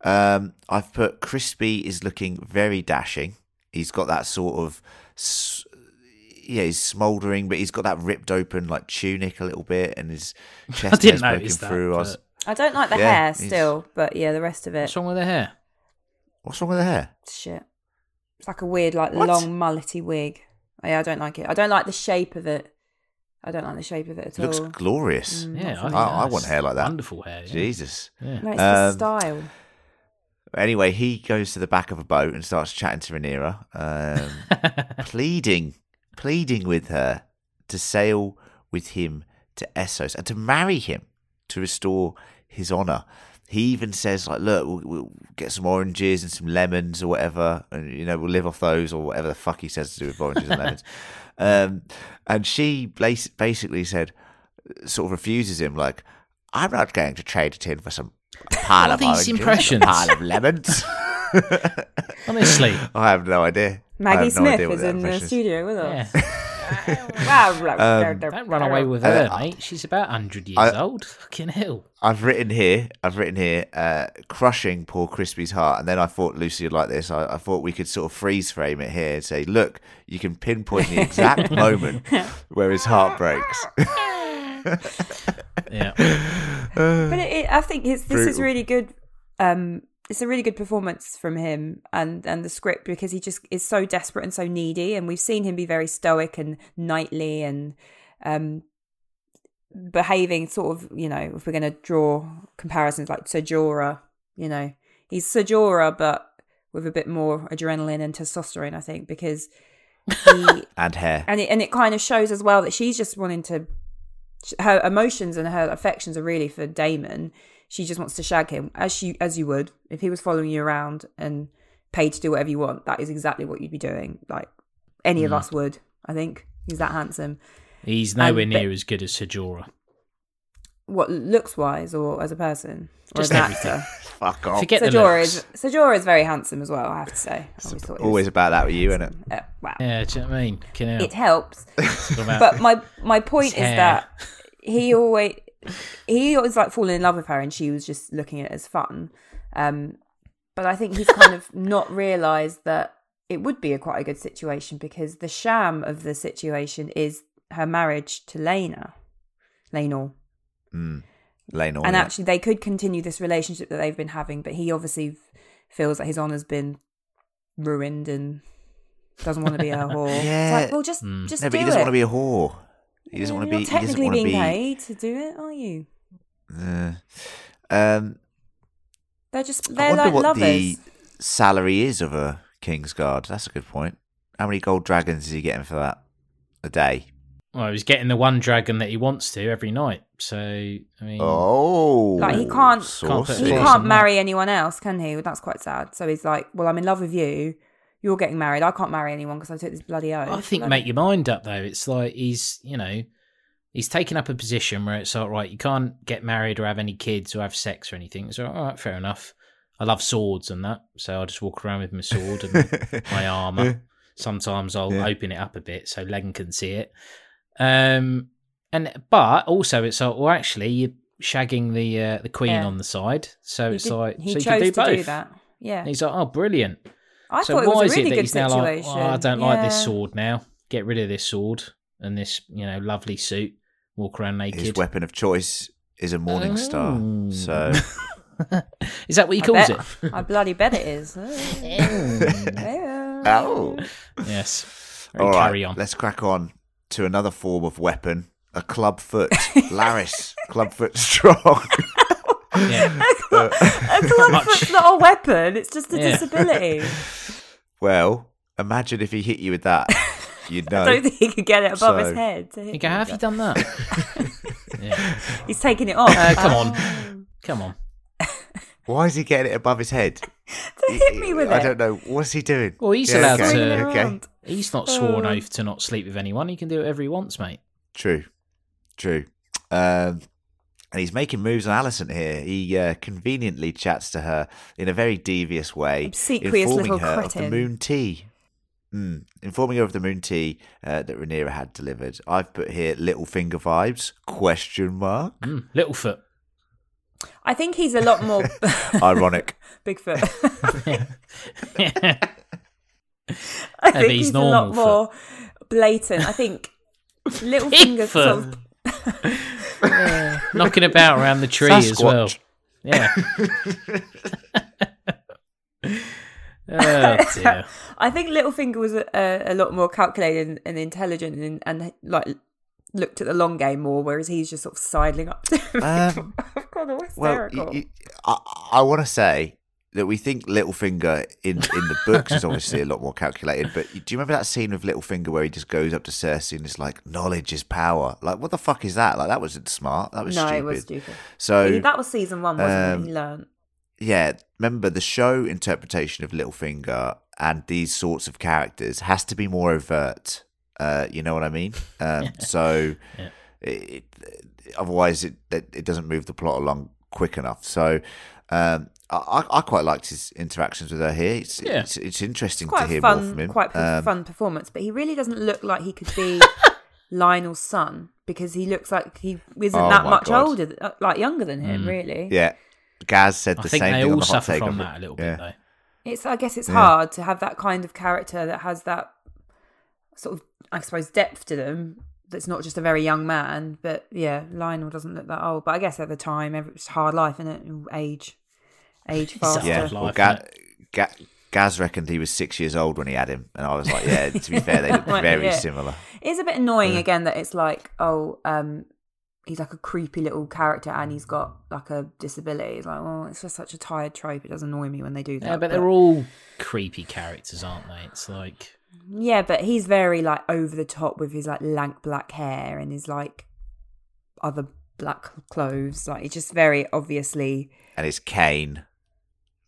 S1: Um, I've put Crispy is looking very dashing. He's got that sort of. s- Yeah, he's smouldering, but he's got that ripped open like tunic a little bit, and his [laughs] chest
S3: didn't
S1: hair's poking
S3: that,
S1: through. I was-
S2: I don't like the
S1: Yeah,
S2: hair
S1: he's-
S2: still, but yeah, the rest of it,
S3: What's wrong with the hair?
S1: What's wrong with the hair?
S2: shit. It's like a weird, like
S1: What?
S2: long mullety wig. Oh, yeah, I don't like it. I don't like the shape of it. I don't like the shape of it at
S1: It looks
S2: all.
S1: glorious.
S2: Mm,
S3: Yeah, I.
S1: I- I want hair like that.
S3: Wonderful hair. Yeah.
S1: Jesus.
S3: Yeah.
S2: No, it's the
S1: Um,
S2: style.
S1: Anyway, he goes to the back of a boat and starts chatting to Rhaenyra, um, [laughs] pleading, pleading with her to sail with him to Essos and to marry him to restore his honor. He even says, like, look, we'll, we'll get some oranges and some lemons or whatever, and you know, we'll live off those or whatever the fuck he says to do with oranges and lemons. [laughs] Um, and she basically said, sort of refuses him, like, I'm not going to trade it in for some pile of
S3: these
S1: oranges
S3: impressions?
S1: pile of lemons. [laughs]
S3: Honestly. [laughs]
S1: I have no idea. I
S2: Maggie
S1: have no
S2: Smith
S1: idea what
S2: is
S1: that
S2: in the
S1: impression is.
S2: studio with us. [laughs] Wow,
S1: Um,
S3: Don't run away with
S1: Uh,
S3: her,
S1: I-
S3: mate. She's about 100 years
S1: I-
S3: old. Fucking hell.
S1: I've written here, I've written here, uh, crushing poor Crispy's heart. And then I thought Lucy would like this. I, I thought we could sort of freeze frame it here and say, look, you can pinpoint the exact [laughs] moment where his heart [laughs] breaks.
S3: Yeah.
S2: but it, it, I think it's, this is really good. Um, it's a really good performance from him and and the script because he just is so desperate and so needy, and we've seen him be very stoic and knightly and um, behaving sort of. You know, if we're going to draw comparisons like Ser Jorah, you know, he's Ser Jorah, but with a bit more adrenaline and testosterone, I think, because he [laughs]
S1: and hair.
S2: and it and it kind of shows as well that she's just wanting to her emotions and her affections are really for Daemon. She just wants to shag him, as she as you would if he was following you around and paid to do whatever you want. That is exactly what you'd be doing. Like any of
S3: Mm.
S2: us would. I think he's that handsome.
S3: He's nowhere
S2: Um,
S3: near
S2: but-
S3: as good as Ser Jorah.
S2: What looks wise, or as a person, or
S3: Just
S2: as an
S3: everything.
S2: actor. [laughs]
S1: Fuck off.
S3: Forget the
S2: Ser Jorah
S3: looks.
S2: is Ser Jorah is very handsome as well. I have to say. Always
S1: Always about that with you, isn't it? [laughs]
S2: uh, wow.
S3: Yeah, do you know what I mean? Can
S2: It helps. but my my point is that he [laughs] always he was like falling in love with her and she was just looking at it as fun um but i think he's kind of [laughs] not realized that it would be a quite a good situation because the sham of the situation is her marriage to lena Laenor.
S1: Mm. Lane
S2: and actually they could continue this relationship that they've been having but he obviously feels that his honor's been ruined and doesn't want [laughs] to be a whore it's
S1: Yeah.
S2: like well just
S3: Mm.
S2: just
S1: no,
S2: do
S1: but he doesn't
S2: it.
S1: want to be a whore. He doesn't
S2: Yeah,
S1: want to
S2: you're
S1: be. He doesn't
S2: technically
S1: want to
S2: being
S1: be.
S2: paid to do it, are you?
S1: Uh, um,
S2: They're just
S1: I
S2: they're
S1: wonder
S2: like
S1: what
S2: lovers.
S1: the salary is of a king's guard. That's a good point. How many gold dragons is he getting for that a day?
S3: Well, he's getting the one dragon that he wants to every night. So, I mean,
S1: Oh,
S2: Like, he can't-
S3: Can't
S2: He can't
S3: And
S2: marry anyone else, can he? That's quite sad. So he's like, "Well, I'm in love with you. You're getting married. I can't marry anyone because I took this bloody oath."
S3: I think
S2: Like,
S3: make your mind up though. It's like he's, you know, he's taken up a position where it's like, right, you can't get married or have any kids or have sex or anything. So, all right, fair enough. I love swords and that, so I just walk around with my sword and [laughs] my armor. Sometimes I'll
S1: Yeah.
S3: open it up a bit so Len can see it. Um, and but also it's like, well, actually, you're shagging the uh, the queen
S2: Yeah.
S3: on the side, so
S2: he
S3: it's
S2: did-
S3: like
S2: he
S3: so you
S2: chose
S3: can do
S2: to
S3: both.
S2: do that. Yeah,
S3: And he's like, oh, brilliant.
S2: I
S3: so
S2: thought it
S3: why
S2: was
S3: is
S2: a really
S3: it that
S2: good
S3: he's now like, oh, I don't like this sword now. Get rid of this sword and this, you know, lovely suit. Walk around naked.
S1: His weapon of choice is a morning star.
S3: Oh.
S1: So [laughs]
S3: is that what he
S2: I
S3: calls
S2: bet-
S3: it?
S2: I bloody bet it is. Yeah. [laughs]
S1: oh,
S3: yes. Very
S1: all right.
S3: carry on.
S1: Let's crack on to another form of weapon: a club foot. [laughs] Larys, club foot strong.
S3: Yeah. [laughs]
S2: a club
S3: Much-
S2: foot's not a weapon. It's just a
S3: Yeah.
S2: disability. [laughs]
S1: well, imagine if he hit you with that. You'd know. [laughs]
S2: I don't think he could get it above his head.
S3: You go, have you done that? yeah.
S2: He's taking it off.
S3: Uh, come on.
S2: Oh.
S3: Come on.
S1: Why is he getting it above his head?
S2: to hit me with
S1: I
S2: it.
S1: don't know. What's he doing?
S3: Well, he's
S1: Yeah,
S3: allowed
S1: okay,
S3: to.
S1: okay.
S3: He's not sworn
S2: Uh.
S3: oath to not sleep with anyone. He can do whatever he wants, mate.
S1: True, true. Um, and he's making moves on Alicent here. He uh, conveniently chats to her in a very devious way,
S2: Obsequious
S1: informing
S2: little
S1: her of the moon tea. Mm, informing her of the moon tea uh, that Rhaenyra had delivered. I've put here little finger vibes? Question mark.
S3: Mm, Littlefoot.
S2: I think he's a lot more [laughs] [laughs]
S1: Ironic.
S2: Bigfoot.
S3: yeah. [laughs]
S2: I
S3: but
S2: think
S3: he's
S2: he's, a
S3: normal
S2: lot more blatant. I think Littlefinger sort of
S3: Yeah. Knocking about around the tree as well. Yeah. [laughs] oh dear.
S2: I think Littlefinger was a, a, a lot more calculated and, and intelligent and, and like looked at the long game more, whereas he's just sort of sidling up to him. [laughs]
S1: Um,
S2: God, they're
S1: Well,
S2: hysterical.
S1: y- y- I, I want to say that we think Littlefinger in, in the books is obviously a lot more calculated. But do you remember that scene with Littlefinger where he just goes up to Cersei and is like, "Knowledge is power." Like, what the fuck is that? Like, that wasn't smart. That was
S2: no,
S1: stupid.
S2: it was stupid.
S1: So
S2: that was season one, wasn't
S1: um,
S2: it? He learned.
S1: yeah, remember the show interpretation of Littlefinger and these sorts of characters has to be more overt. Uh, you know what I mean? Um, [laughs] so
S3: Yeah.
S1: it, it, otherwise, it, it it doesn't move the plot along quick enough. So um, I, I quite liked his interactions with her here. It's
S3: Yeah.
S1: it's, it's interesting
S2: Quite
S1: to
S2: a
S1: hear more from him.
S2: quite a
S1: Um,
S2: fun performance, but he really doesn't look like he could be [laughs] Lyonel's son because he looks like he isn't
S1: Oh
S2: that much
S1: God.
S2: older, uh, like younger than him.
S3: Mm.
S2: Really,
S1: Yeah, Gaz said
S3: I
S1: the
S3: think
S1: same
S3: they
S1: thing on
S3: all
S1: the hot
S3: suffer from that a little
S1: Yeah.
S3: bit though.
S2: it's I guess it's
S1: Yeah.
S2: hard to have that kind of character that has that sort of, I suppose, depth to them. That's not just a very young man, but yeah, Lionel doesn't look that old. But I guess at the time, it was hard life, isn't it? Age, age
S3: It's
S2: faster.
S1: Yeah,
S3: Life,
S1: well. Ga- Ga- Gaz reckoned he was six years old when he had him, and I was like, yeah. To be fair, they look [laughs]
S2: Right,
S1: very
S2: yeah.
S1: similar.
S2: It's a bit annoying
S1: Yeah.
S2: again that it's like, oh, um, he's like a creepy little character and he's got like a disability. It's like, well, it's just such a tired trope. It does annoy me when they do that.
S3: Yeah, but they're all creepy characters, aren't they? It's like
S2: yeah, but he's very like over the top with his like lank black hair and his like other black clothes. Like it's just very obviously
S1: And it's Kane.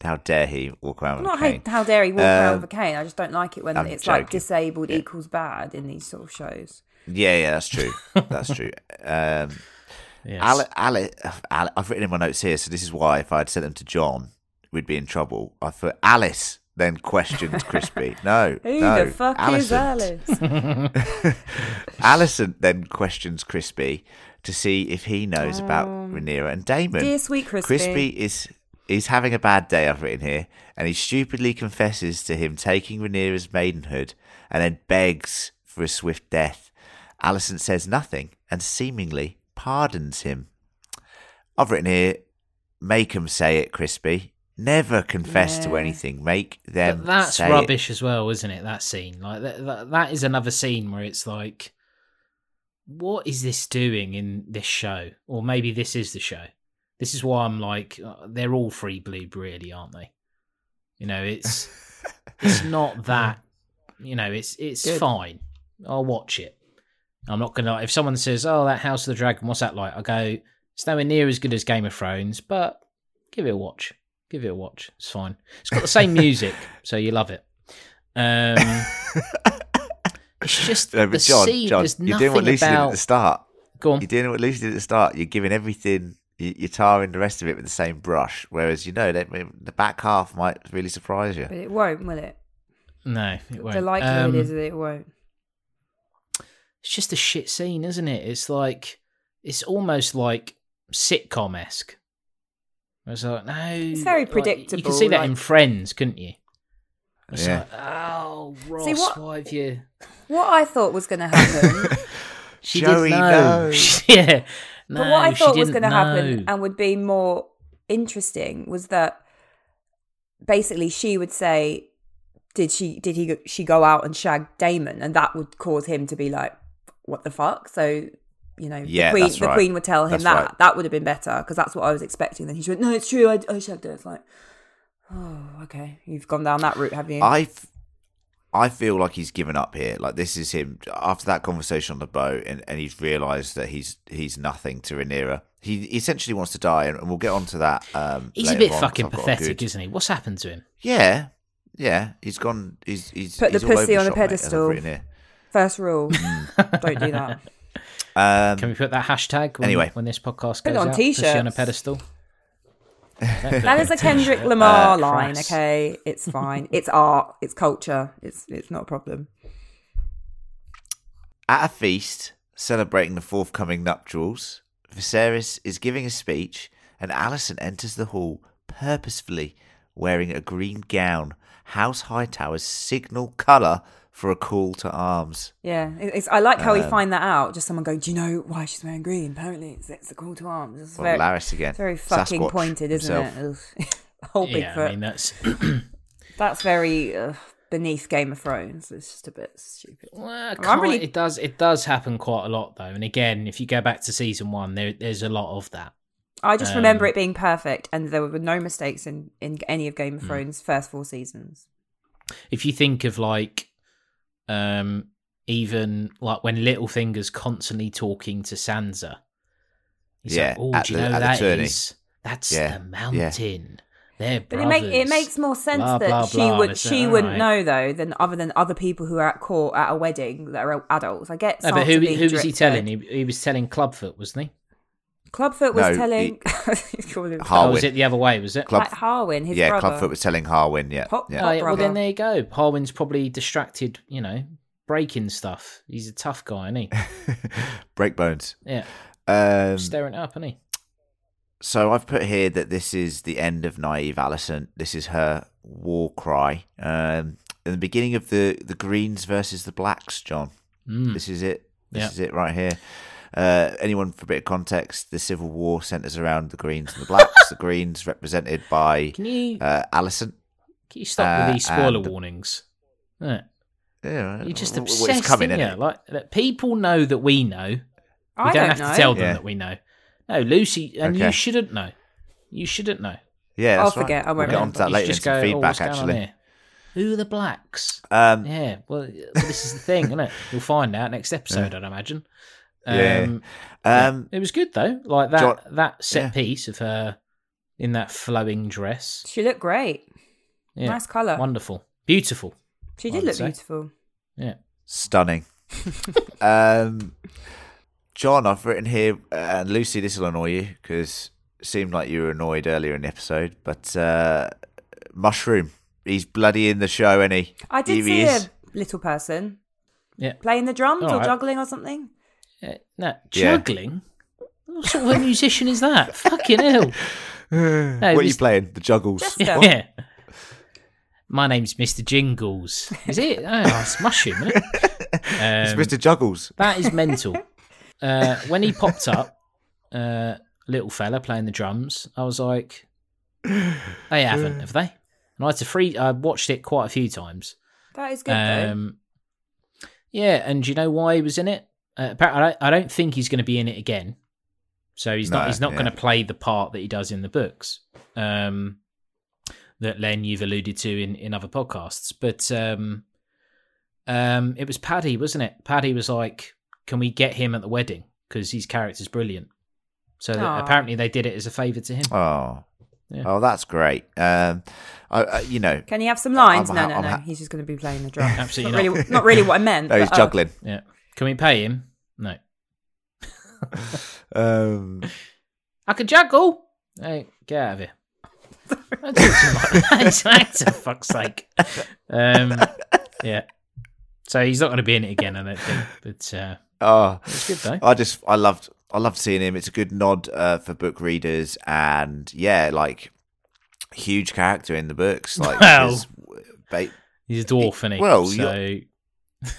S1: How dare he walk around with
S2: not
S1: a cane?
S2: how dare he walk around
S1: Um,
S2: with a cane. I just don't like it when
S1: I'm
S2: it's like disabled
S1: Yeah.
S2: equals bad in these sort of shows.
S1: Yeah, yeah, that's true. [laughs] That's true. Um,
S3: Yes.
S1: Ale, Ale, Ale, I've written in my notes here, so this is why if I had sent them to John, we'd be in trouble. I thought Alice then questions Crispy. [laughs] No,
S2: Who
S1: no,
S2: the fuck is
S1: Alicent.
S2: Alice? [laughs]
S1: Alicent then questions Crispy to see if he knows about Rhaenyra and Daemon.
S2: Um, Dear sweet Crispy.
S1: Crispy is is having a bad day. I've written here, and he stupidly confesses to him taking Rhaenyra's maidenhood, and then begs for a swift death. Alicent says nothing and seemingly pardons him. I've written here, make 'em say it, Crispy. Never confess to anything. Make them.
S3: But that's
S1: say it.
S3: rubbish as well, isn't it? That scene, like that, that, that is another scene where it's like, what is this doing in this show? Or maybe this is the show. This is why I'm like, uh, they're all free bloob, really, aren't they? You know, it's [laughs] it's not that. You know, it's it's
S2: Good.
S3: fine. I'll watch it. I'm not gonna. If someone says, "Oh, that House of the Dragon, what's that like?" I go, "It's nowhere near as good as Game of Thrones, but give it a watch. Give it a watch. It's fine. It's got the same [laughs] music, so you love it." Um, [laughs] it's just
S1: No,
S3: the
S1: John,
S3: scene.
S1: John,
S3: There's
S1: you're doing what Lucy did at the start.
S3: Go on.
S1: You're doing what Lucy did at the start. You're giving everything, you're tarring the rest of it with the same brush. Whereas, you know, that the back half might really surprise you.
S2: But it won't, will it?
S3: No, it won't.
S2: The likelihood
S3: Um,
S2: is that it won't.
S3: it's just a shit scene, isn't it? It's like it's almost like sitcom esque. It's like no, it's
S2: very predictable.
S3: You can see that in Friends, couldn't you? It's
S1: Yeah.
S3: like, oh, Ross,
S2: what-
S3: why have you?
S2: What I thought was going to happen, [laughs]
S3: She
S1: Joey,
S3: didn't know.
S1: no. [laughs]
S3: yeah, no,
S2: but what I thought was going to happen and would be more interesting was that basically she would say, "Did she? Did he? She go out and shag Daemon?" And that would cause him to be like, "What the fuck?" So. You know,
S1: Yeah,
S2: the queen.
S1: that's
S2: The
S1: right.
S2: queen would tell him
S1: That's
S2: that.
S1: right.
S2: That would have been better because that's what I was expecting. Then he went, "No, it's true. I, I shagged her." It's like, oh, okay, you've gone down that route, have you?
S1: I, f- I feel like he's given up here. Like this is him after that conversation on the boat, and, and he's realised that he's he's nothing to Rhaenyra. He essentially wants to die, and, and we'll get onto that. Um,
S3: He's a bit
S1: on, 'cause
S3: fucking
S1: I've got a
S3: pathetic,
S1: good-
S3: isn't he? What's happened to him?
S1: Yeah, yeah. He's gone. He's he's
S2: Put the
S1: he's all
S2: pussy on a
S1: shop, mate,
S2: pedestal. First rule: [laughs] don't do that.
S1: Um,
S3: Can we put that hashtag when,
S1: Anyway.
S3: when this podcast
S2: Put it
S3: goes
S2: on
S3: out? Pussy on a
S2: t-shirts.
S3: pedestal.
S2: That is a Kendrick Lamar
S1: Uh,
S2: line,
S3: Christ.
S2: okay? It's [laughs] fine. It's art. It's culture. It's it's not a problem.
S1: At a feast celebrating the forthcoming nuptials, Viserys is giving a speech, and Alicent enters the hall purposefully wearing a green gown, House Hightower's signal colour for a call to arms.
S2: Yeah, it's. I like how we
S1: Um,
S2: find that out. Just someone going, "Do you know why she's wearing green?" Apparently, it's, it's the call to arms. It's
S1: Well,
S2: very,
S1: Larys again.
S2: it's very fucking
S1: Sasquatch
S2: pointed, isn't
S1: himself.
S2: it? Ugh. [laughs] Whole
S3: Yeah, I mean that's [clears throat] [clears throat]
S2: That's very uh, beneath Game of Thrones. It's just a bit stupid.
S3: Well,
S2: I'm
S3: kind-
S2: really-
S3: it does it does happen quite a lot though, and again, if you go back to season one, there there's a lot of that.
S2: I just remember
S3: Um,
S2: it being perfect, and there were no mistakes in in any of Game of
S3: Hmm.
S2: Thrones' first four seasons.
S3: If you think of like, um, even like when Littlefinger's constantly talking to Sansa, he's
S1: Yeah,
S3: like, "Oh,
S1: at
S3: do you
S1: the-
S3: know
S1: at the
S3: that
S1: tourney.
S3: is that's
S1: Yeah,
S3: the
S1: yeah.
S3: mountain." They're
S2: But it, make, it makes more sense
S3: Blah,
S2: that
S3: blah,
S2: she
S3: blah,
S2: would
S3: it's
S2: she
S3: like,
S2: wouldn't
S3: alright.
S2: know though than other than other people who are at court at a wedding that are adults. I get.
S3: No, but who who was he telling? He, he was telling Clubfoot, wasn't he?
S2: Clubfoot was
S1: No,
S2: telling. [laughs] He's calling him
S1: Har-
S3: Oh, was
S1: Harwin.
S3: it the other way? Was it?
S1: Club-
S2: like Harwin, his
S1: yeah,
S2: brother.
S1: Clubfoot was telling Harwin. Yeah,
S2: Hot-
S1: yeah.
S3: Oh, yeah, well, then there you go. Harwin's probably distracted, you know, breaking stuff. He's a tough guy, isn't he? [laughs]
S1: Break bones.
S3: Yeah,
S1: Um,
S3: staring up, isn't he?
S1: so I've put here that this is the end of naive Alicent. This is her war cry. Um, in the beginning of the the Greens versus the Blacks, John.
S3: Mm.
S1: This is it. This
S3: Yeah.
S1: is it right here. Uh, anyone for a bit of context? The Civil War centres around the Greens and the Blacks. the Greens represented by
S3: Can you
S1: uh, Alicent.
S3: can you stop
S1: uh,
S3: with these spoiler
S1: and-
S3: warnings? Yeah.
S1: Yeah,
S3: You're just
S1: well, it's coming,
S3: aren't you?
S1: innit?
S3: Like people know that we know. We
S2: I
S3: don't,
S2: don't
S3: have
S2: know.
S3: to tell them
S1: Yeah.
S3: that we know. No, Lucy, and you shouldn't know. You shouldn't know.
S1: Yeah,
S2: I'll
S1: that's right.
S2: forget, I
S1: We'll
S2: won't
S1: get
S2: remember.
S1: onto that later in
S3: just
S1: some
S3: go, "Oh,
S1: feedback.
S3: what's going on
S1: actually,
S3: here? Who are the blacks?
S1: um,
S3: Yeah, well, well, this is the thing, isn't it? You'll find out next episode, I'd imagine.
S1: Yeah.
S3: Um,
S1: Um,
S3: it was good though. Like that
S1: John-
S3: that set
S1: yeah.
S3: piece of her in that flowing dress.
S2: She looked great.
S3: Yeah.
S2: Nice colour.
S3: Wonderful. Beautiful.
S2: She did look
S3: say.
S2: beautiful.
S3: Yeah.
S1: stunning. [laughs] um, John, I've written here, uh, and Lucy, this will annoy you because it seemed like you were annoyed earlier in the episode, but uh, Mushroom, he's bloody in the show, and he?
S2: I did
S1: he
S2: see
S1: is.
S2: a little person
S3: Yeah.
S2: playing the drums or
S3: Alright.
S2: juggling or something.
S3: Uh, no,
S1: Yeah.
S3: juggling? What sort of a musician is that? [laughs] Fucking hell. No,
S1: what are you playing? The juggles.
S3: Yeah. Yeah. My name's Mr. Jingles. Is it? Oh, it's Mushroom, isn't it?
S1: it's
S3: Um,
S1: Mr. Juggles.
S3: That is mental. [laughs] uh, when he popped up, uh, little fella playing the drums, I was like, they haven't, have they? And I had to free. I watched it quite a few times.
S2: That is good though.
S3: Um, yeah, and do you know why he was in it? Uh, apparently, I don't, I don't think he's going to be in it again. So he's
S1: No,
S3: not. He's not
S1: yeah.
S3: going to play the part that he does in the books. Um, that Len you've alluded to in in other podcasts, but um, um, it was Paddy, wasn't it? Paddy was like, "Can we get him at the wedding? Because his character's brilliant." So that apparently they did it as a favour to him.
S1: Oh.
S3: Yeah.
S1: Oh, that's great. Um, I, I, you know,
S2: Can he have some lines?
S1: I'm
S2: no,
S1: ha-
S2: no,
S1: I'm
S2: no.
S1: ha-
S2: He's just going to be playing the drums. [laughs]
S3: Absolutely
S2: not
S3: not.
S2: really, not really what I meant.
S1: no, he's
S2: but, uh,
S1: juggling.
S3: Yeah. Can we pay him? No. [laughs]
S1: Um,
S3: I can juggle. Hey, get out of here. Don't talk to him like that. He's an actor, fuck's sake. Um, yeah. So he's not going to be in it again, I don't think. But uh,
S1: oh,
S3: it's good though.
S1: I just I loved I loved seeing him. It's a good nod uh, for book readers, and yeah, like huge character in the books. Like,
S3: Well.
S1: his- ba-
S3: He's a dwarf, isn't he?
S1: Well,
S3: so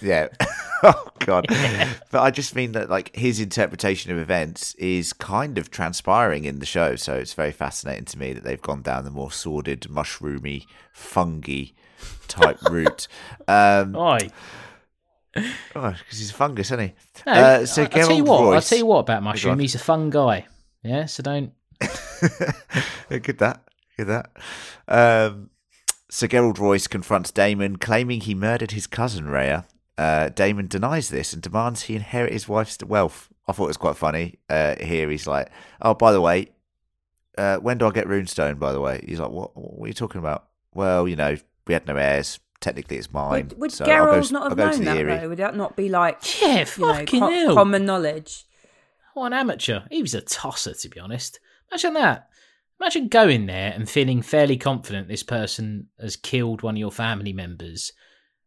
S1: yeah. [laughs] oh god. But I just mean that like his interpretation of events is kind of transpiring in the show, so it's very fascinating to me that they've gone down the more sordid, mushroomy, fungi type [laughs] route. Um,
S3: Oi.
S1: because he's a fungus, isn't he?
S3: No,
S1: Uh, so
S3: I, will tell you
S1: Gerald
S3: what. I'll tell you what about Mushroom. He's a fun guy. Yeah. So don't. [laughs]
S1: Good that. Good that. Um, Sir Gerold Royce confronts Daemon, claiming he murdered his cousin Rhea. Uh, Daemon denies this and demands he inherit his wife's wealth. I thought it was quite funny. Uh, here he's like, "Oh, by the way, uh, when do I get Runestone?" By the way, he's like, "What? What are you talking about?" Well, you know, we had no heirs. Technically, it's mine.
S2: Would, would
S1: so I'll go,
S2: Geralt not
S1: I'll
S2: know
S1: go to
S2: that
S1: the
S2: though? Would that not be like
S3: Yeah.
S2: you know,
S3: Fucking
S2: co- common knowledge?
S3: What an amateur. He was a tosser, to be honest. Imagine that. Imagine going there and feeling fairly confident this person has killed one of your family members,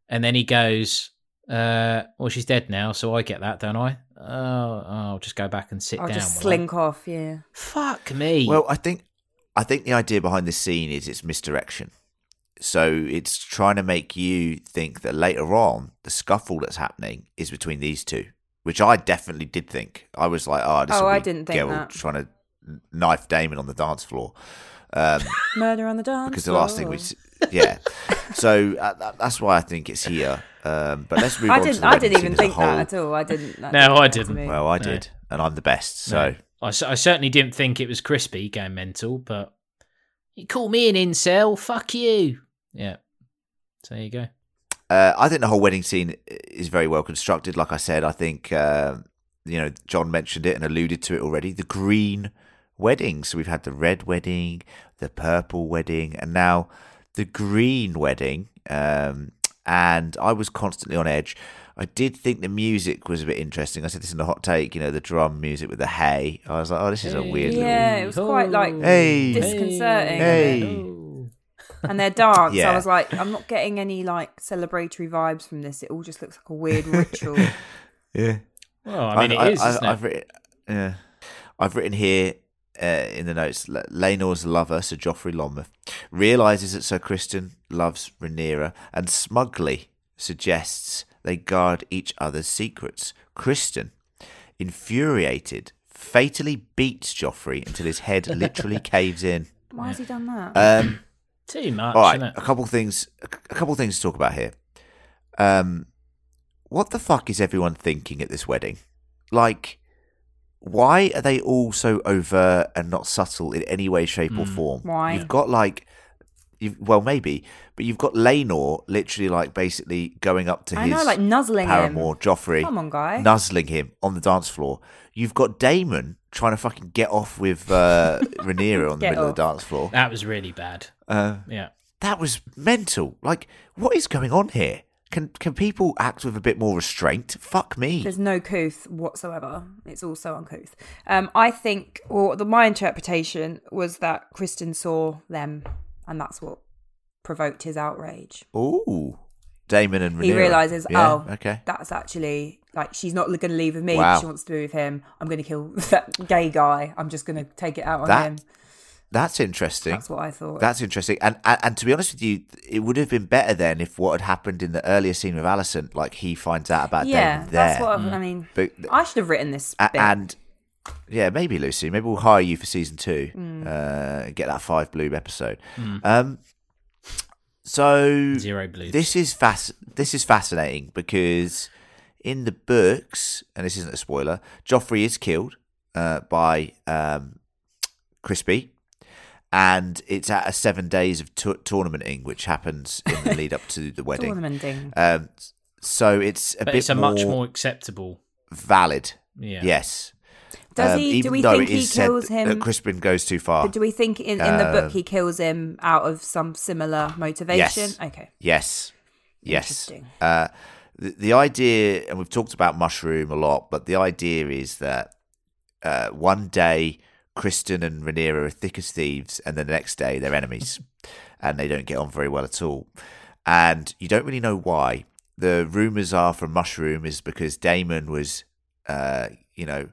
S3: and then he goes, uh, "Well, she's dead now, so I get that, don't I? Oh, I'll just go back and sit
S2: I'll
S3: down."
S2: just
S3: will I?"
S2: slink off. Yeah.
S3: Fuck me.
S1: Well, I think I think the idea behind this scene is it's misdirection. So it's trying to make you think that later on the scuffle that's happening is between these two, which I definitely did think. I was like, oh, this
S2: Oh,
S1: will
S2: I
S1: be
S2: didn't think
S1: Geralt
S2: that.
S1: trying to knife Daemon on the dance floor. Um,
S2: Murder on the dance floor.
S1: because the last thing we, yeah. [laughs] So uh, that's why I think it's here. Um, but let's move
S2: I
S1: on.
S2: didn't.
S1: to the
S2: I didn't even
S1: as a
S2: think that at all. I didn't.
S3: No, I didn't.
S2: me.
S1: Well, I
S3: No.
S1: did, and I'm the best. So
S3: No. I, c- I certainly didn't think it was crispy going mental, but you call me an incel, fuck you. Yeah. So there you go.
S1: Uh, I think the whole wedding scene is very well constructed. Like I said, I think uh, you know John mentioned it and alluded to it already. The green wedding. So we've had the red wedding, the purple wedding, and now the green wedding. Um, and I was constantly on edge. I did think the music was a bit interesting. I said this in the hot take. You know, the drum music with the hay. I was like, oh, this is a weird.
S2: Yeah,
S1: little...
S2: it was quite like
S1: Hey.
S2: disconcerting.
S1: Hey.
S3: Oh.
S2: And their dance,
S1: Yeah.
S2: I was like, I'm not getting any like celebratory vibes from this. It all just looks like a weird [laughs] ritual.
S1: Yeah.
S3: Well, I mean, it is, isn't
S1: I've written, yeah, I've written here uh, in the notes. L- Laenor's lover, Sir Joffrey Lonmouth, realizes that Sir Criston loves Rhaenyra and smugly suggests they guard each other's secrets. Criston, infuriated, fatally beats Joffrey until his head [laughs] literally caves in.
S2: Why has he done that?
S1: Um,
S3: Too much,
S1: all right,
S3: isn't it?
S1: a couple things. A couple things to talk about here. Um, what the fuck is everyone thinking at this wedding? Like, why are they all so overt and not subtle in any way, shape, or
S3: Mm.
S1: form?
S2: Why?
S1: You've got like You've, well, maybe, but you've got Laenor literally like basically going up to
S2: I
S1: his
S2: know, like nuzzling
S1: paramour,
S2: him.
S1: Joffrey.
S2: Come on, guy.
S1: Nuzzling him on the dance floor. You've got Daemon trying to fucking get off with uh, [laughs] Rhaenyra on the
S2: Get
S1: middle of the dance floor.
S3: That was really bad.
S1: Uh,
S3: Yeah.
S1: that was mental. Like, what is going on here? Can can people act with a bit more restraint? Fuck me.
S2: There's no couth whatsoever. It's all so uncouth. Um, I think, or the my interpretation was that Criston saw them, and that's what provoked his outrage.
S1: Ooh, Daemon and Rhaenyra.
S2: He realizes,
S1: Yeah,
S2: oh,
S1: okay.
S2: that's actually like she's not going to leave with me.
S1: Wow.
S2: She wants to be with him. I'm going to kill [laughs] that gay guy. I'm just going to take it out on
S1: That-
S2: him.
S1: That's interesting.
S2: That's what I thought.
S1: That's interesting. And, and and to be honest with you, it would have been better then if what had happened in the earlier scene with Alicent, like he finds out about
S2: yeah,
S1: Daemon there.
S2: that's what I've, I mean.
S1: But-
S2: I should have written this
S1: A-
S2: bit.
S1: and yeah, maybe Lucy, maybe we'll hire you for season two.
S2: Mm.
S1: Uh, get that five blue episode. Um, so
S3: Zero blues.
S1: This is fas- This is fascinating because in the books, and this isn't a spoiler, Joffrey is killed uh, by um, Crispy, and it's at a seven days of tou- tournamenting, which happens in the lead up to the [laughs] wedding.
S2: Tournamenting.
S1: Um, so it's a
S3: but
S1: bit
S3: it's a
S1: more,
S3: much more acceptable.
S1: valid.
S3: Yeah.
S1: Yes.
S2: Does
S1: Um,
S2: he? Do
S1: even
S2: we
S1: though
S2: think he
S1: is said
S2: kills
S1: that
S2: him?
S1: Crispin goes too far.
S2: But do we think in, in the book he kills him out of some similar motivation?
S1: Yes.
S2: Okay.
S1: Yes. Yes.
S2: Interesting.
S1: Uh, the, the idea, and we've talked about mushroom a lot, but the idea is that uh, one day Criston and Rhaenyra are thick as thieves, and then the next day they're enemies, [laughs] and they don't get on very well at all. And you don't really know why. The rumors are from Mushroom is because Daemon was, uh, you know,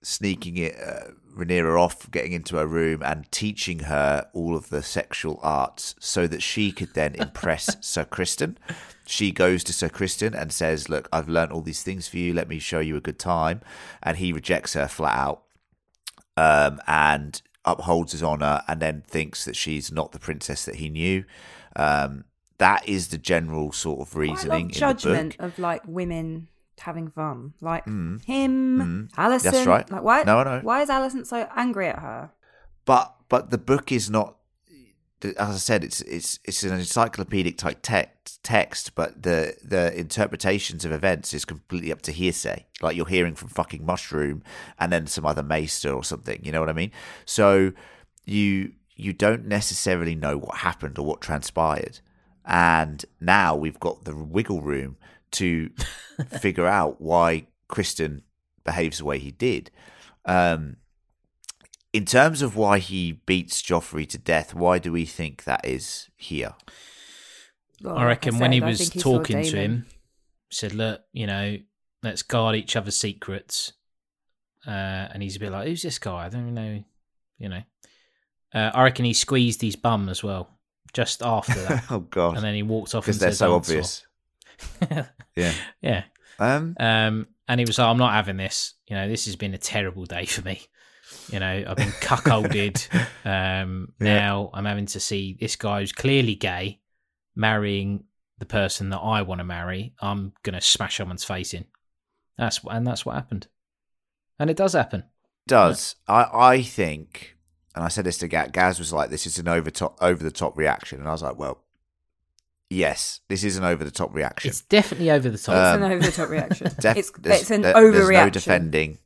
S1: sneaking it, uh, Rhaenyra off, getting into her room and teaching her all of the sexual arts so that she could then [laughs] impress Sir Criston. She goes to Sir Criston and says, Look, I've learnt all these things for you. Let me show you a good time. And he rejects her flat out um, and upholds his honor and then thinks that she's not the princess that he knew. Um, that is the general sort of reasoning
S2: judgment of like women having fun, like
S1: Mm.
S2: him,
S1: Mm.
S2: Alicent.
S1: That's right.
S2: Like why?
S1: No, I know.
S2: Why is Alicent so angry at her?
S1: but but the book is not as I said it's it's it's an encyclopedic type text text but the the interpretations of events is completely up to hearsay. Like you're hearing from fucking mushroom and then some other maester or something you know what I mean? So you you don't necessarily know what happened or what transpired. And now we've got the wiggle room to [laughs] figure out why Criston behaves the way he did. Um in terms of why he beats Joffrey to death, why do we think that is here?
S2: Well,
S3: I
S2: like
S3: reckon when he
S2: I
S3: was
S2: think saw
S3: talking to
S2: Daemon.
S3: him, said, "Look, you know, let's guard each other's secrets." Uh, and he's a bit like, "Who's this guy? I don't even know." You know, uh, I reckon he squeezed his bum as well just after that, [laughs]
S1: oh god,
S3: and then he walked off
S1: because
S3: into
S1: they're
S3: the
S1: so obvious. [laughs] Yeah.
S3: yeah.
S1: Um.
S3: Um, and he was like, "I'm not having this. You know, this has been a terrible day for me. You know, I've been cuckolded. [laughs] um,
S1: Yeah.
S3: now I'm having to see this guy who's clearly gay marrying the person that I want to marry. I'm gonna smash someone's face in. That's and that's what happened. And it does happen.
S1: does I? I think, and I said this to Gaz. Gaz was like, "This is an over top, over the top reaction," and I was like, "Well, yes, this is an over the top reaction.
S3: It's definitely over the top.
S2: It's
S1: Um,
S2: an over the top reaction. [laughs]
S1: Def-
S2: it's it's an
S1: there-
S2: overreaction.
S1: There's no defending.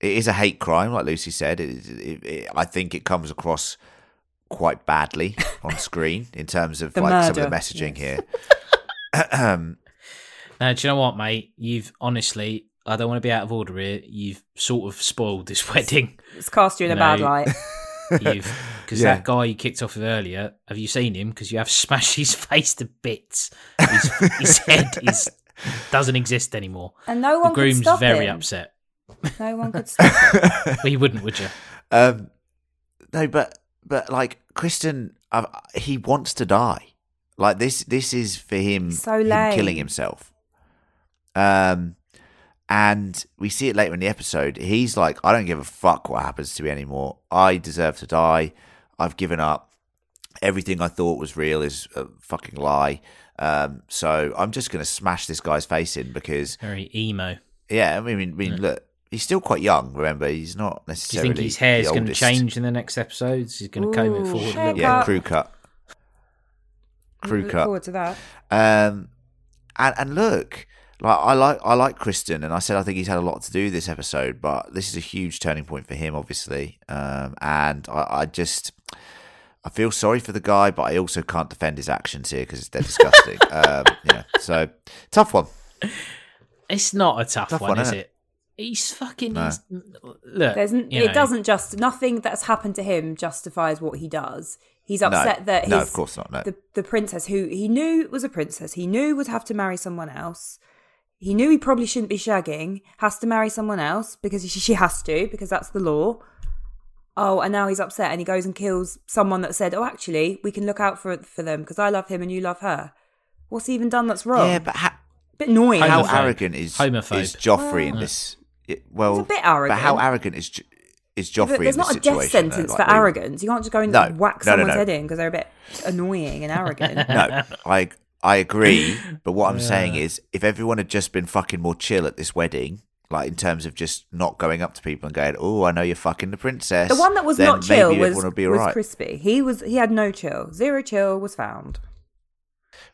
S1: It is a hate crime, like Lucy said. It, it, it, I think it comes across quite badly [laughs] on screen in terms of
S2: The
S1: like some of the messaging
S2: yes.
S1: here. um, [laughs]
S3: Now, do you know what, mate? You've honestly, I don't want to be out of order here. You've sort of spoiled this [laughs] wedding.
S2: It's cast you in a
S3: No.
S2: bad light.
S3: Because
S1: Yeah.
S3: that guy you kicked off with earlier. Have you seen him? Because you have smashed his face to bits. His, his head is doesn't exist anymore.
S2: And no
S3: The
S2: one could
S3: groom's
S2: stop
S3: very
S2: him.
S3: upset. [laughs]
S2: No one could stop him. [laughs]
S3: Well, you wouldn't, would you?
S1: um, no, but but like Criston, uh, he wants to die. Like this, this is for him,
S2: So
S1: him killing himself. Um, and we see it later in the episode. He's like, I don't give a fuck what happens to me anymore. I deserve to die. I've given up. Everything I thought was real is a fucking lie. Um, so I'm just gonna smash this guy's face in because,
S3: Very emo.
S1: yeah, I mean, I mean, look, he's still quite young. Remember, he's not necessarily.
S3: Do you think his hair's
S1: the
S3: going to change in the next episodes? He's going to comb it
S2: Ooh,
S3: forward a little
S1: Yeah,
S3: bit.
S1: crew cut. crew
S2: Look
S1: cut.
S2: forward to that.
S1: Um, and and look, like I like I like Criston, and I said I think he's had a lot to do this episode, but this is a huge turning point for him, obviously. Um, and I, I just I feel sorry for the guy, but I also can't defend his actions here because they're disgusting. [laughs] um, yeah, so tough one.
S3: It's not a tough,
S1: Tough
S3: one,
S1: one,
S3: is
S1: innit?
S3: it? He's fucking.
S1: No.
S3: he's- look,
S2: There's it
S3: know,
S2: doesn't just nothing that's happened to him justifies what he does. He's
S1: No,
S2: upset that his,
S1: no, of course not. No,
S2: the the princess who he knew was a princess, he knew would have to marry someone else. He knew he probably shouldn't be shagging, has to marry someone else because she, she has to because that's the law. Oh, and now he's upset and he goes and kills someone that said, "Oh, actually, we can look out for for them because I love him and you love her." What's he even done that's wrong?
S1: yeah, but ha-
S2: bit annoying.
S1: how arrogant is
S3: Homophobe.
S1: is Joffrey in
S3: Well-
S1: this? It- well,
S2: He's a bit arrogant.
S1: But how
S2: arrogant.
S1: arrogant is Jo- is
S2: Yeah,
S1: Joffrey
S2: but
S1: in
S2: there's
S1: this
S2: not a death sentence
S1: though?
S2: for
S1: Like, they-
S2: arrogance. You can't just go and
S1: No,
S2: whack
S1: no, no,
S2: someone's
S1: no.
S2: head in because they're a bit annoying and arrogant. [laughs]
S1: no, I I agree, [laughs] but what I'm saying is, if everyone had just been fucking more chill at this wedding, like in terms of just not going up to people and going, "Oh, I know you're fucking the princess,"
S2: The one that was not chill
S1: maybe
S2: was,
S1: everyone would be
S2: was
S1: alright.
S2: crispy. He was he had no chill. Zero chill was found.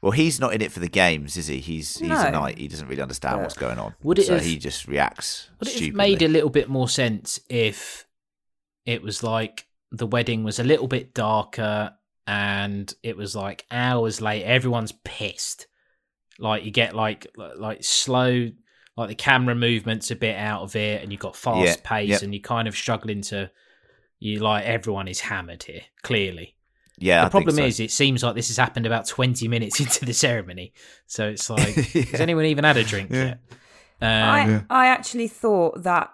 S1: Well, he's not in it for the games, is he? He's he's a knight. He doesn't really understand what's going on.
S3: Would it
S1: so
S3: have-
S1: he just reacts
S3: Would it have made a little bit more sense if it was like the wedding was a little bit darker and it was like hours late? Everyone's pissed. Like you get like like slow, like the camera movements a bit out of it, and you've got fast
S1: Yeah,
S3: pace,
S1: yep.
S3: and you're kind of struggling to. You like everyone is hammered here, clearly.
S1: Yeah,
S3: the
S1: I think
S3: problem
S1: so.
S3: is, it seems like this has happened about 20 minutes [laughs] into the ceremony. So it's like, [laughs] has anyone even had a drink yet? Um,
S2: I I actually thought that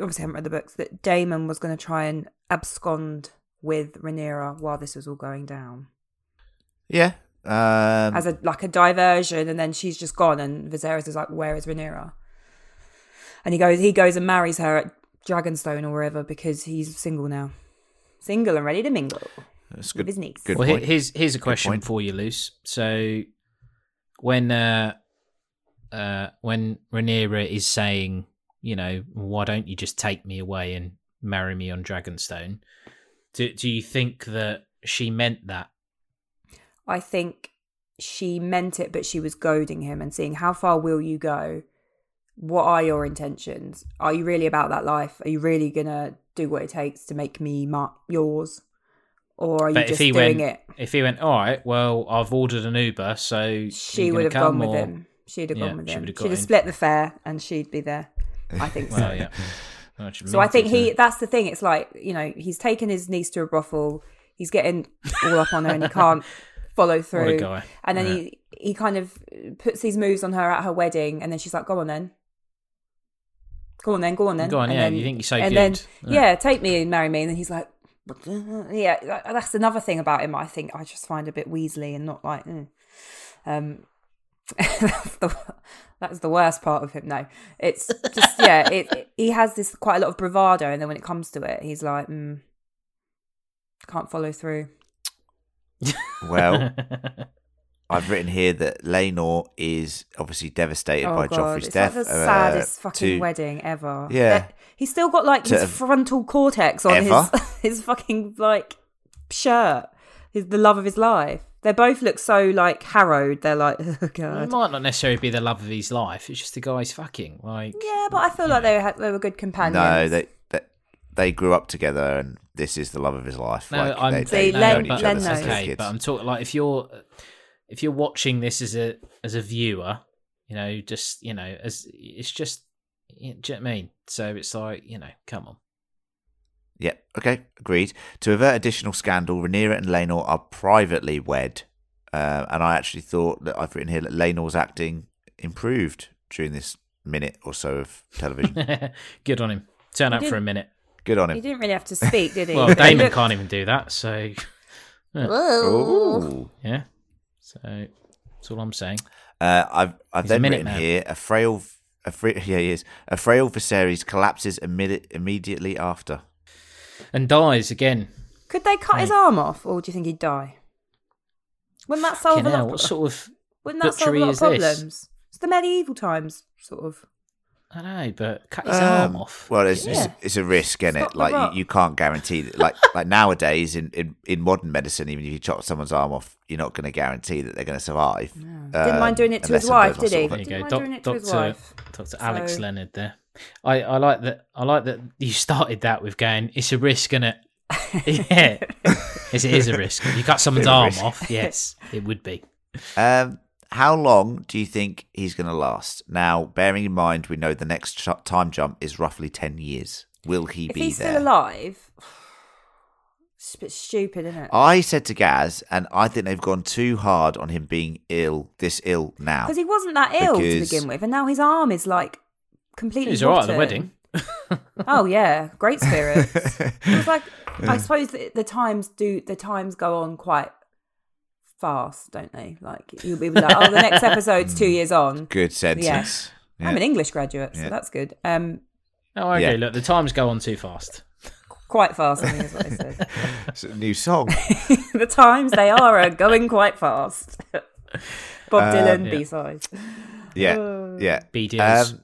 S2: obviously I haven't read the books that Daemon was going to try and abscond with Rhaenyra while this was all going down
S1: yeah. Um,
S2: as a like a diversion, and then she's just gone, and Viserys is like, "Where is Rhaenyra?" And he goes he goes and marries her at Dragonstone or wherever because he's single now, single and ready to mingle
S1: that's
S2: with
S1: good.
S2: his niece.
S1: Good
S3: well,
S1: point.
S3: here's here's a question for you, Luce. So when uh, uh, when Rhaenyra is saying, you know, why don't you just take me away and marry me on Dragonstone? Do do you think that she meant that?
S2: I think she meant it, but she was goading him and seeing how far will you go? What are your intentions? Are you really about that life? Are you really gonna do what it takes to make me ma- yours, or are you
S3: But if
S2: just
S3: he
S2: doing
S3: went,
S2: it?
S3: if he went, all right, well, I've ordered an Uber, so
S2: She would have gone with
S3: or-
S2: him. She'd have
S3: Yeah,
S2: gone with
S3: she
S2: him. She'd have
S3: in.
S2: split the fare, and she'd be there. I think so.
S3: Well, yeah. Well,
S2: So I think he that's the thing. It's like, you know, he's taken his niece to a brothel, he's getting all up on her and he can't [laughs] follow through.
S3: guy.
S2: And then
S3: Yeah.
S2: he he kind of puts these moves on her at her wedding and then she's like, Go on then. Go on then, go on then.
S3: Go on,
S2: and
S3: yeah,
S2: then,
S3: you think you're so
S2: and
S3: good.
S2: then
S3: Yeah.
S2: yeah. take me and marry me. And then he's like But [laughs] yeah, that- that's another thing about him I think I just find a bit Weasley and not like mm. um [laughs] that's the that's the worst part of him. No, it's just yeah. [laughs] It, it- he has this quite a lot of bravado, and then when it comes to it, he's like, mm, can't follow through.
S1: Well, I've written here that Laenor is obviously devastated
S2: oh
S1: by
S2: god,
S1: Joffrey's
S2: it's
S1: death.
S2: like the
S1: uh,
S2: saddest fucking
S1: to-
S2: wedding ever.
S1: Yeah.
S2: That- he's still got like his frontal cortex on
S1: Ever?
S2: his [laughs] his fucking like shirt. His the love of his life. They both look so like harrowed. They're like, [laughs] oh
S3: Well, it
S2: god.
S3: might not necessarily be the love of his life. It's just the guy's fucking like.
S2: Yeah, but I feel like they were they were good companions.
S1: No, they, they they grew up together, and this is the love of his life.
S3: No,
S1: like,
S3: I'm
S1: they,
S2: See,
S1: they
S2: Len-
S1: known each
S2: Len
S1: other since they
S3: okay,
S1: kids.
S3: but I'm talking like if you're if you're watching this as a as a viewer, you know, just you know, as it's just, you know, do you know what I mean? So it's like you know, come on.
S1: Yeah, okay, agreed. To avert additional scandal, Rhaenyra and Laenor are privately wed. Uh, and I actually thought that I've written here that Laenor's acting improved during this minute or so of television. [laughs]
S3: Good on him. Turn
S2: He
S3: up for a minute.
S1: Good on him.
S2: He didn't really have to speak, did he?
S3: Well,
S2: Daemon [laughs]
S3: can't even do that, so [laughs]
S1: Ooh.
S3: yeah. So that's all I'm saying.
S1: Uh, I've I've
S3: He's
S1: then written
S3: man.
S1: here a frail, a fra- yeah he is a frail Viserys collapses immedi- immediately after.
S3: And dies again.
S2: Could they cut his arm off, or do you think he'd die? Wouldn't that solve
S3: Fucking
S2: a
S3: hell,
S2: lot?
S3: what sort of
S2: Wouldn't that solve a lot of
S3: is this?
S2: problems? It's the medieval times, sort of.
S3: I know, but cut his
S1: Um,
S3: arm off.
S1: Well, it's,
S2: Yeah.
S1: it's, it's a risk, is
S2: Stop
S1: it? Like you, you can't guarantee that. Like like nowadays in, in, in modern medicine, even if you chop someone's arm off, you're not going to guarantee that they're going to survive.
S2: Didn't
S1: Um,
S2: mind doing it to
S1: unless
S2: his wife, did he?
S1: sort of-
S3: There you
S2: Didn't
S3: go,
S2: mind
S3: Doc-
S2: doing it to his
S3: Doctor
S2: wife.
S3: Doctor Alex
S2: So-
S3: Leonard there. I, I like that. I like that you started that with going. It's a risk, isn't it? [laughs] yeah, yes, it is a risk. If you cut someone's
S1: Bit of a
S3: arm
S1: risk.
S3: off, [laughs] yes, it would be.
S1: Um, how long do you think he's going to last? Now, bearing in mind, we know the next ch- time jump is roughly 10 years. Will he
S2: If
S1: be
S2: he's
S1: there?
S2: still alive, [sighs] it's a bit stupid, isn't it?
S1: I said to Gaz, and I think they've gone too hard on him being ill, this ill now.
S2: Because he wasn't that ill to begin with, and now his arm is like completely.
S3: He's all right at the wedding. [laughs] [laughs]
S2: Oh yeah, great spirits. [laughs] it was like I suppose the, the times do the times go on quite fast, don't they? Like you'll be like, oh, the next episode's two [laughs] years on.
S1: Good sentence.
S2: I'm an English graduate, so
S1: Yeah.
S2: that's good. Um,
S3: Oh, okay.
S1: Yeah.
S3: Look, the times go on too fast.
S2: quite fast, I think is what I said. [laughs]
S1: It's a new song. [laughs]
S2: the times they are uh, going quite fast. Bob Dylan
S3: yeah.
S2: B sides.
S1: Yeah, yeah.
S3: B deals.
S1: Um,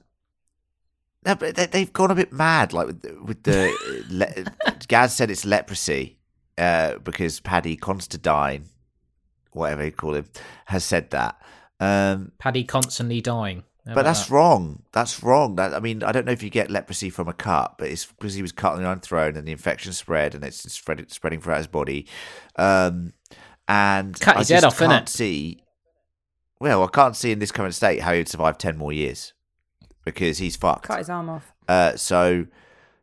S1: no, but they, they've gone a bit mad. Like with the, with the le- Gaz said it's leprosy uh, because Paddy Constantine, whatever you call him, has said that. Um,
S3: Paddy constantly dying. How
S1: but that's
S3: that?
S1: wrong. That's wrong. That I mean, I don't know if you get leprosy from a cut, but it's because he was cut on the Iron Throne and the infection spread and it's spread, spreading throughout his body. Um, and
S3: Cut
S1: I
S3: his head off, innit?
S1: can't see. Well, I can't see in this current state how he'd survive ten more years because he's fucked.
S2: Cut his arm off.
S1: Uh, so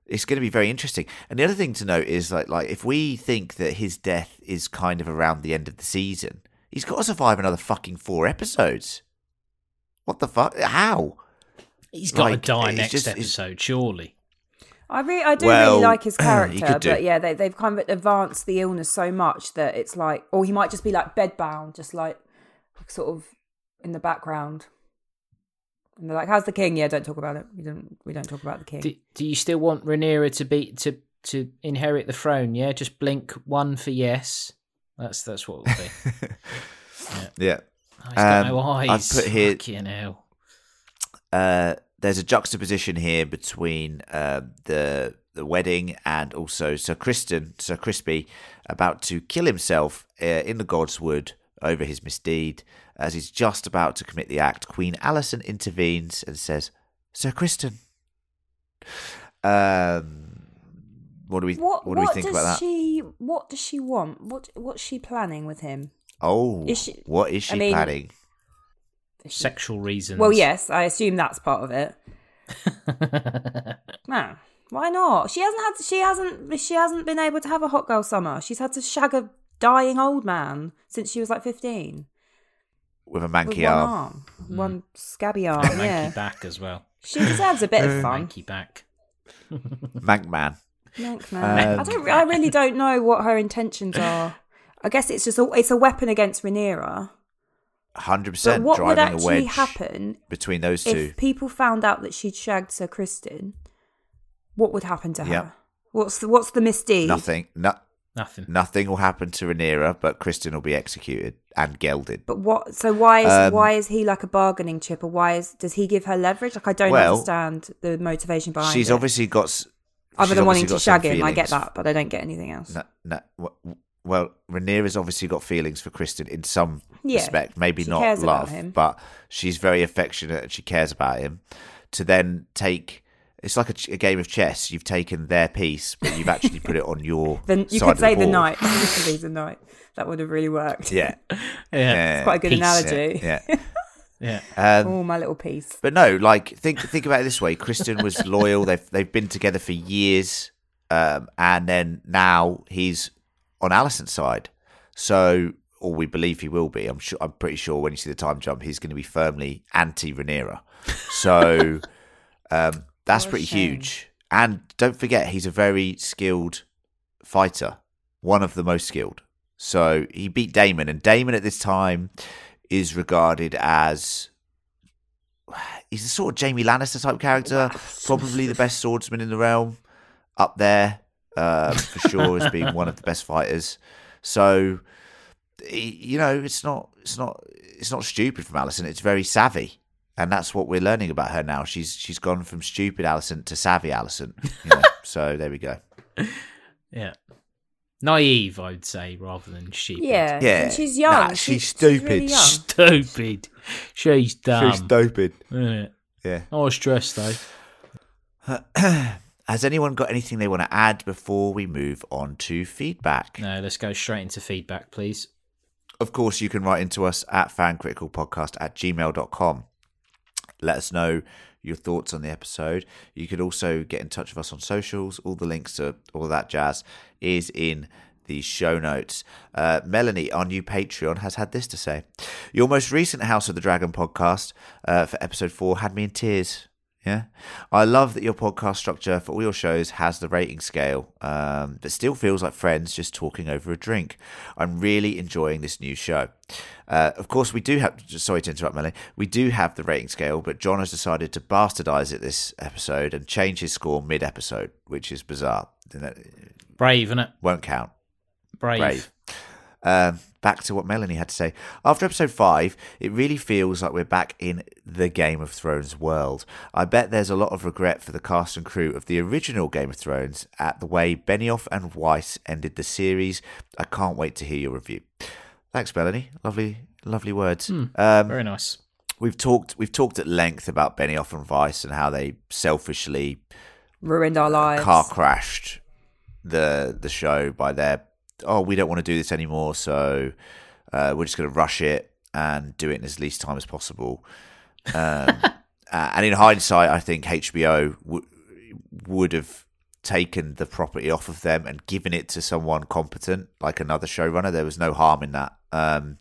S1: it's going to be very interesting. And the other thing to note is like like if we think that his death is kind of around the end of the season, he's got to survive another fucking four episodes. What the fuck? How?
S3: He's got
S1: like,
S3: to die next
S1: just-
S3: episode, surely.
S2: I really, I do
S1: Well,
S2: really like his [clears throat] character, but yeah, they, they've kind of advanced the illness so much that it's like, or he might just be like bedbound, just like sort of in the background. And they're like, "How's the king?" Yeah, don't talk about it. We don't. We don't talk about the king.
S3: Do, do you still want Rhaenyra to be to to inherit the throne? Yeah, just blink one for yes. That's that's what it'll be. [laughs]
S1: Yeah.
S3: Oh, he's got no
S1: Um, I've put here-
S3: Fucking hell.
S1: Uh, there's a juxtaposition here between uh, the the wedding and also Ser Criston, Sir Crispy, about to kill himself uh, in the Godswood over his misdeed. As he's just about to commit the act, Queen Alicent intervenes and says, "Ser Criston." Um, what do we
S2: what
S1: what, do we think
S2: does
S1: about that?
S2: she? What does she want? What What's she planning with him?
S1: Oh,
S2: Is she-
S1: what is she
S2: I mean-
S1: planning?
S3: Sexual reasons.
S2: Well, yes, I assume that's part of it. [laughs] No, why not? She hasn't had. She hasn't. She hasn't been able to have a hot girl summer. She's had to shag a dying old man since she was like fifteen.
S1: With a
S2: With
S1: manky
S2: one
S1: arm.
S2: arm, hmm. one scabby arm.
S3: Manky
S2: yeah,
S3: back as well.
S2: she deserves a bit of [laughs] fun.
S3: Manky back. [laughs]
S1: Mank man.
S2: Mank man. I
S1: Um,
S2: don't. I really don't know what her intentions [coughs] are. I guess it's just a, it's a weapon against Rhaenyra.
S1: Hundred
S2: But
S1: percent
S2: what would
S1: driving a
S2: actually
S1: wedge
S2: happen
S1: between those two.
S2: if people found out that she'd shagged Ser Criston? What would happen to her?
S1: Yep.
S2: What's the what's the misdeed?
S1: Nothing. No,
S3: Nothing.
S1: nothing will happen to Rhaenyra, but Criston will be executed and gelded.
S2: But what? So why is
S1: Um,
S2: why is he like a bargaining chip, or why is does he give her leverage? Like I don't
S1: Well,
S2: understand the motivation behind
S1: She's
S2: it.
S1: obviously got.
S2: Other than wanting to shag him. I get that, but I don't get anything else.
S1: No, no, well, Rhaenyra's obviously got feelings for Criston in some
S2: Yeah,
S1: respect. Maybe not love,
S2: him.
S1: but she's very affectionate and she cares about him. To then take. It's like a, a game of chess. You've taken their piece, but you've actually put it on your. [laughs]
S2: Then [laughs] you could say the,
S1: board.
S2: knight. Literally the knight. That would have really worked.
S1: Yeah, [laughs]
S3: Yeah.
S1: yeah.
S2: quite a good analogy.
S1: Yeah. yeah.
S3: Yeah.
S1: Um,
S2: Oh, my little piece.
S1: But no, like think think about it this way: Criston was [laughs] loyal. They've they've been together for years, um, and then now he's on Alicent's side. So, or we believe he will be. I'm sure. I'm pretty sure when you see the time jump, he's going to be firmly anti Rhaenyra. So, [laughs] um, that's
S2: What
S1: pretty
S2: shame.
S1: huge. And don't forget, he's a very skilled fighter, one of the most skilled. So he beat Daemon, and Daemon at this time is regarded as he's the sort of Jaime Lannister type character, probably the best swordsman in the realm, up there uh, for sure as being one of the best fighters. So you know, it's not it's not it's not stupid from Alicent. It's very savvy. and that's what we're learning about her now. She's she's gone from stupid Alicent to savvy Alicent. You know? [laughs] so there we go.
S3: Yeah. Naive, I'd say, rather than stupid.
S2: Yeah,
S1: Yeah,
S2: and she's young.
S1: nah,
S2: She-
S1: she's stupid.
S2: really young. [laughs]
S3: Stupid. She's dumb.
S1: She's stupid.
S3: isn't?
S1: Yeah.
S3: I was stressed though. [clears throat]
S1: Has anyone got anything they want to add before we move on to feedback?
S3: No, let's go straight into feedback, please.
S1: Of course, you can write into us at fancriticalpodcast at gmail.com. Let us know your thoughts on the episode. You could also get in touch with us on socials. All the links to all that jazz is in the show notes. Uh, Melanie, our new Patreon, has had this to say. Your most recent House of the Dragon podcast uh, for episode four had me in tears. Yeah. I love that your podcast structure for all your shows has the rating scale, um, but still feels like friends just talking over a drink. I'm really enjoying this new show. Uh, of course, we do have, sorry to interrupt, Melanie, we do have the rating scale, but John has decided to bastardize it this episode and change his score mid episode, which is bizarre.
S3: Brave, it?
S1: won't count.
S3: Brave.
S1: Brave. Um, back to what Melanie had to say. After episode five, it really feels like we're back in the Game of Thrones world. I bet there's a lot of regret for the cast and crew of the original Game of Thrones at the way Benioff and Weiss ended the series. I can't wait to hear your review. Thanks, Melanie. Lovely, lovely words. Um,
S3: Very nice.
S1: we've talked we've talked at length about Benioff and Weiss and how they selfishly
S2: Ruined our lives.
S1: car crashed the the show by their oh we don't want to do this anymore so uh, we're just going to rush it and do it in as least time as possible. Um, [laughs] uh, and in hindsight i think hbo w- would have taken the property off of them and given it to someone competent like another showrunner. There was no harm in that. Um,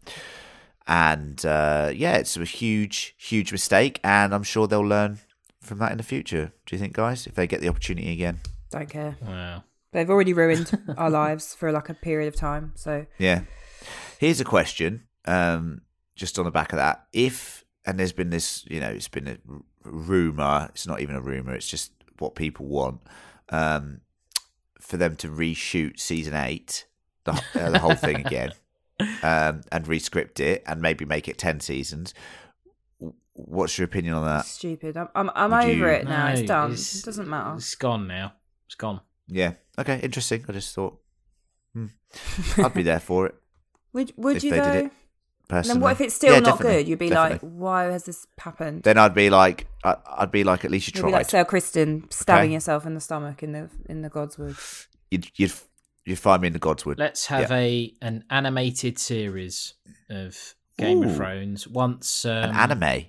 S1: and uh, yeah it's a huge huge mistake and i'm sure they'll learn from that in the future. Do you think guys if they get the opportunity again?
S2: Don't care.
S3: Wow.
S2: They've already ruined [laughs] our lives for like a period of time. So
S1: Yeah. Here's a question, um, just on the back of that. If, and there's been this, you know, it's been a r- rumor, it's not even a rumor, it's just what people want, um, for them to reshoot season eight, the, uh, the whole thing again, [laughs] um, and rescript it and maybe make it 10 seasons. What's your opinion on that?
S2: stupid. I'm I'm, I'm over
S1: you-
S2: it now.
S3: No,
S2: it's done.
S3: it's-
S2: it doesn't matter.
S3: It's gone now. It's gone.
S1: Yeah. Okay. Interesting. I just thought, hmm, [laughs] I'd be there for it.
S2: Would would
S1: if
S2: you
S1: they did
S2: though?
S1: it, Personally.
S2: Then what if it's still
S1: Yeah,
S2: not good? You'd be
S1: definitely.
S2: like, why has this happened?
S1: then I'd be like, I- I'd be like, at least you
S2: You'd
S1: tried.
S2: be like Ser Criston stabbing
S1: Okay.
S2: yourself in the stomach in the in the Godswood.
S1: you'd you'd you'd find me in the Godswood.
S3: Let's have a an animated series of Game
S1: Ooh.
S3: of Thrones. Once um,
S1: An anime.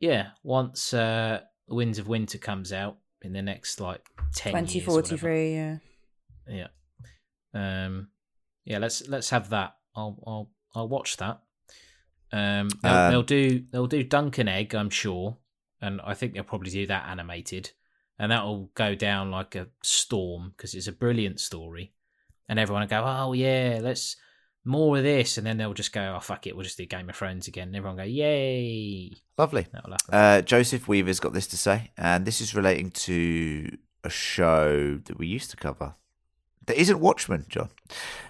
S3: Yeah, once uh, Winds of Winter comes out in the next like ten
S2: Twenty
S3: years. or
S2: forty
S3: whatever.
S2: three. Yeah.
S3: Yeah. Um. Yeah. Let's let's have that. I'll I'll I'll watch that. Um. They'll,
S1: Um,
S3: they'll do they'll do Dunk and Egg. I'm sure, and I think they'll probably do that animated, and that'll go down like a storm because it's a brilliant story, and everyone will go, oh yeah, let's more of this, and then they'll just go, oh fuck it, we'll just do Game of Thrones again, and everyone go, yay,
S1: Lovely.
S3: that'll.
S1: Uh, Joseph Weaver's got this to say, and this is relating to a show that we used to cover. That isn't Watchmen, John.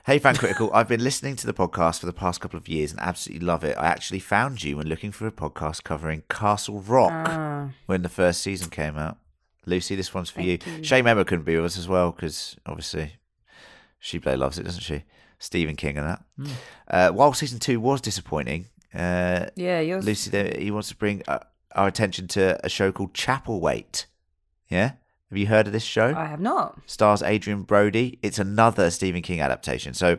S1: Hey, Fan Critical. [laughs] I've been listening to the podcast for the past couple of years and absolutely love it. I actually found you when looking for a podcast covering Castle Rock
S2: Ah,
S1: when the first season came out. Lucy, this one's for you.
S2: you.
S1: Shame Emma couldn't be with us as well because obviously she play loves it, doesn't she? Stephen King and that.
S3: Hmm.
S1: Uh, while season two was disappointing, uh,
S2: yeah, yours.
S1: Lucy, he wants to bring uh, our attention to a show called Chapelwaite. Yeah, have you heard of this show?
S2: I have not.
S1: Stars Adrien Brody. It's another Stephen King adaptation. So,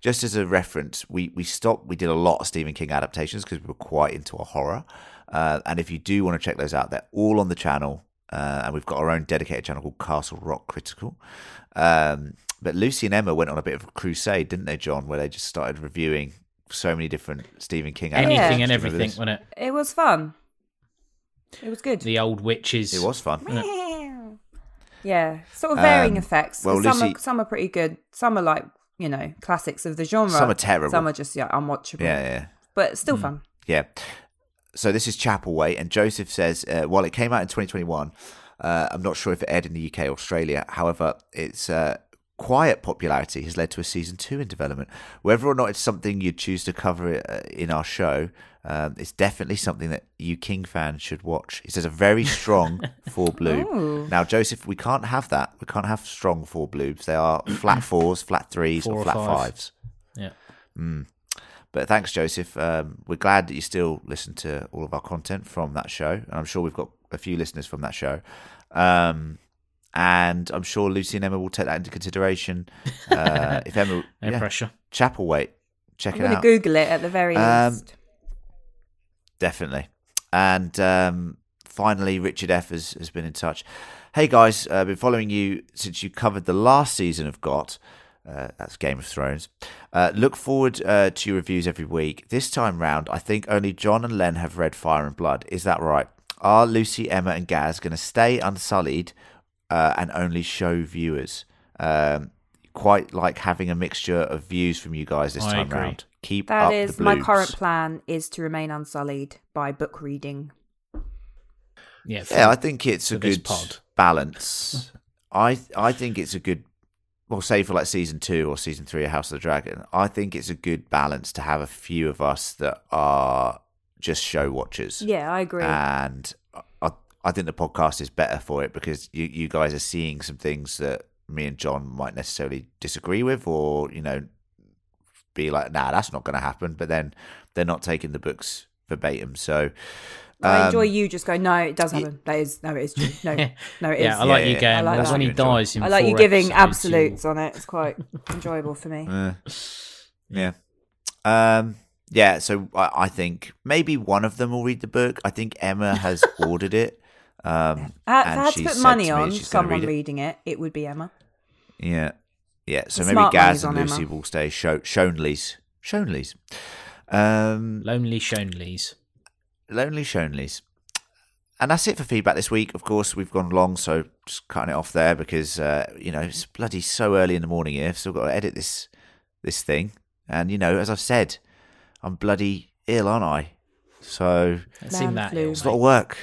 S1: just as a reference, we we stopped. We did a lot of Stephen King adaptations because we were quite into a horror. Uh, and if you do want to check those out, they're all on the channel. Uh, and we've got our own dedicated channel called Castle Rock Critical. Um, but Lucy and Emma went on a bit of a crusade, didn't they, John? Where they just started reviewing so many different Stephen King
S3: Anything
S1: adaptations.
S3: and
S1: Do you
S3: everything, wasn't it?
S2: It was fun. It was good.
S3: The old witches.
S1: It was fun.
S2: Yeah, sort of varying
S1: Um,
S2: effects. 'cause
S1: well,
S2: some
S1: Lucy-
S2: are some are pretty good. Some are like you know classics of the genre.
S1: Some are terrible.
S2: Some are just yeah unwatchable.
S1: Yeah, yeah.
S2: but still fun.
S1: Yeah. So this is Chapelwaite, and Joseph says, uh, while it came out in 2021, uh, I'm not sure if it aired in the UK or Australia. However, it's uh, quiet popularity has led to a season two in development. Whether or not it's something you'd choose to cover uh, in our show, um, it's definitely something that you King fans should watch. It says a very [laughs] strong four blue.
S2: Ooh.
S1: Now, Joseph, we can't have that. We can't have strong four blues. They are [clears throat] flat fours, flat threes,
S3: Four
S1: or
S3: or
S1: flat
S3: five.
S1: fives.
S3: Yeah.
S1: But thanks, Joseph. Um, we're glad that you still listen to all of our content from that show, and I'm sure we've got a few listeners from that show. Um, and I'm sure Lucy and Emma will take that into consideration. Uh, [laughs] if Emma,
S3: No
S1: yeah,
S3: pressure.
S1: Chapelwaite, check
S2: I'm
S1: it out.
S2: Google it at the very
S1: Um,
S2: least.
S1: Definitely. And um, finally, Richard F has, has been in touch. Hey guys, uh, been following you since you covered the last season of GOT. Uh, that's Game of Thrones. Uh, look forward uh, to your reviews every week. This time round, I think only John and Len have read Fire and Blood. Is that right? Are Lucy, Emma, and Gaz going to stay unsullied uh, and only show viewers? Um, quite like having a mixture of views from you guys this
S3: I
S1: time
S3: agree.
S1: round. Keep
S2: That
S1: up
S2: is
S1: the
S2: my current plan is to remain unsullied by book reading.
S3: Yeah. for-
S1: Yeah, I think it's a good
S3: pod.
S1: balance. [laughs] I I think it's a good, well, say for like season two or season three of House of the Dragon. I think it's a good balance to have a few of us that are just show watchers.
S2: Yeah, I agree.
S1: and I I think the podcast is better for it because you you guys are seeing some things that me and John might necessarily disagree with, or you know, be like, nah, that's not going to happen. But then they're not taking the books verbatim, so.
S2: I enjoy
S1: um,
S2: you just going, no, it does happen. That is, no, it is true. No, [laughs] no, it is.
S3: yeah, I like
S1: Yeah,
S3: you
S1: yeah,
S3: going.
S2: Like
S3: well,
S2: that.
S3: when he dies in
S2: I like you giving
S3: episodes, you-
S2: absolutes on it. It's quite [laughs] enjoyable for me.
S1: Uh, yeah. Um. Yeah. So I, I think maybe one of them will read the book. I think Emma has [laughs] ordered it. Um.
S2: I, if
S1: and
S2: I had to put money
S1: to me
S2: on someone
S1: read it.
S2: reading it, it would be Emma.
S1: Yeah. Yeah. So
S2: The
S1: maybe Gaz and Lucy
S2: Emma.
S1: will stay show, Shonleys. Shonleys. Um.
S3: Lonely Shonleys.
S1: Lonely Shonleys. And that's it for feedback this week. Of course, we've gone long, so just cutting it off there because uh, you know it's bloody so early in the morning here. So I've still got to edit this this thing, and you know, as I've said, I'm bloody ill, aren't I? So
S3: It seemed that
S1: it's a lot of work.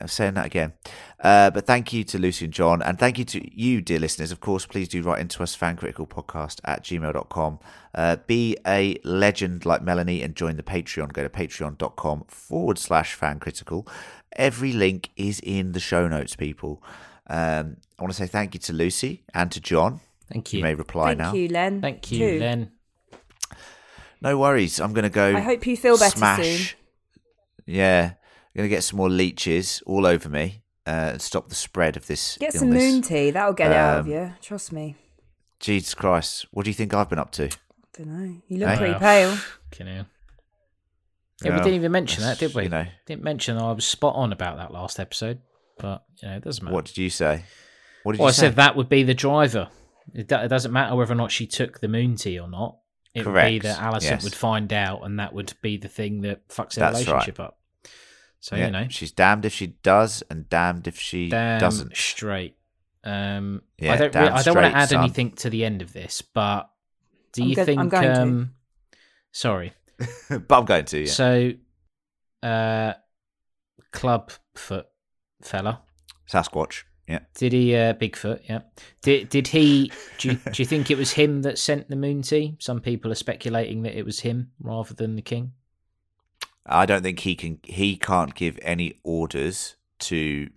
S1: I'm saying that again. Uh, but thank you to Lucy and John, and thank you to you, dear listeners. Of course, please do write into us, fancriticalpodcast at gmail.com. Uh, be a legend like Melanie and join the Patreon. Go to patreon.com forward slash fancritical. Every link is in the show notes, people. Um, I want to say thank you to Lucy and to John.
S3: Thank
S1: You
S3: you.
S1: may reply
S2: Thank
S1: now.
S2: you, Len.
S3: Thank you,
S2: too.
S3: Len.
S1: No worries. I'm going to go.
S2: I hope you feel better
S1: smash.
S2: soon.
S1: Yeah, I'm going to get some more leeches all over me uh, and stop the spread of this.
S2: Get some moon tea. That'll get it out of
S1: Um,
S2: you. Trust me.
S1: Jesus Christ, what do you think I've been up to?
S2: I don't know. You look
S1: Hey.
S2: pretty pale. [sighs]
S3: fucking hell. Yeah, we didn't even mention that, did we?
S1: you know.
S3: Didn't mention I was spot on about that last episode, but you know, it doesn't matter.
S1: What did you say? What did
S3: well, I
S1: you say?
S3: said that would be the driver. It, do- it doesn't matter whether or not she took the moon tea or not. It would be
S1: Correct,
S3: that Alicent
S1: yes.
S3: would find out, and that would be the thing that fucks their
S1: That's right.
S3: relationship up. So
S1: Yeah,
S3: you know,
S1: she's damned if she does, and damned if she
S3: damn
S1: doesn't.
S3: straight. Um,
S1: Yeah,
S3: I don't.
S1: damn
S3: Re- I don't want to add
S1: son.
S3: anything to the end of this, but do
S2: I'm
S3: you
S2: go- I'm
S3: think?
S2: going to.
S3: um, Sorry. [laughs]
S1: but I'm going to. Yeah.
S3: So, uh, club foot fella.
S1: Sasquatch. Yeah.
S3: Did he uh, Bigfoot? Yeah. Did did he? Do you, do you think it was him that sent the moon tea? Some people are speculating that it was him rather than the king.
S1: I don't think he can. He can't give any orders to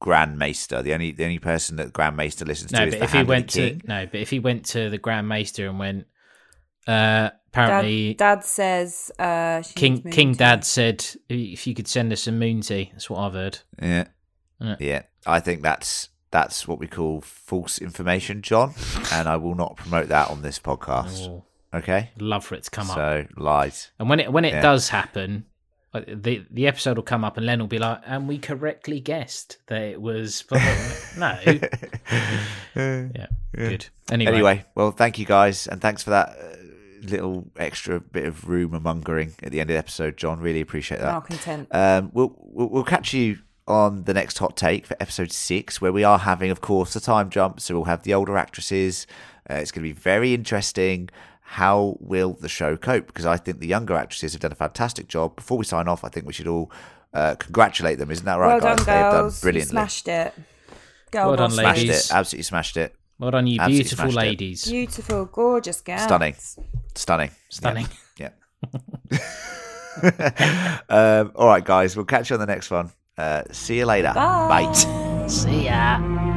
S1: Grand Maester. The only the only person that Grand Maester listens
S3: No,
S1: to is
S3: but
S1: the
S3: if he went to no, but if he went to the Grand Maester and went, uh, apparently
S2: Dad, Dad says uh,
S3: King King
S2: tea.
S3: Dad said if you could send us some moon tea. That's what I've heard.
S1: Yeah.
S3: Yeah.
S1: Yeah. I think that's that's what we call false information, John, and I will not promote that on this podcast.
S3: Oh,
S1: Okay.
S3: love for it to come up.
S1: so lies.
S3: And when it when it
S1: Yeah.
S3: does happen, uh, the the episode will come up, and Len will be like, "And we correctly guessed that it was." blah, blah, blah." no, [laughs] yeah, good. Anyway,
S1: Anyway, well, thank you guys, and thanks for that uh, little extra bit of rumour mongering at the end of the episode, John. Really appreciate that.
S2: Malcontent.
S1: Um, we'll, we'll we'll catch you on the next hot take for episode six, where we are having, of course, the time jump. So we'll have the older actresses. Uh, it's going to be very interesting. How will the show cope? Because I think the younger actresses have done a fantastic job. Before we sign off, I think we should all uh, congratulate them. Isn't that right,
S2: well
S1: guys?
S2: done,
S1: they have done
S2: girls. You
S1: brilliantly.
S2: smashed it. Girl
S3: Well done,
S2: boss
S1: Smashed
S3: ladies.
S1: it. Absolutely smashed it.
S3: Well done, you
S1: Absolutely
S3: beautiful
S1: smashed it.
S3: ladies.
S2: Beautiful, gorgeous gals.
S1: Stunning. Stunning.
S3: Stunning.
S1: Yeah. [laughs] um, all right, guys. We'll catch you on the next one. Uh, see you later.
S2: Bye.
S1: Bye.
S3: See ya.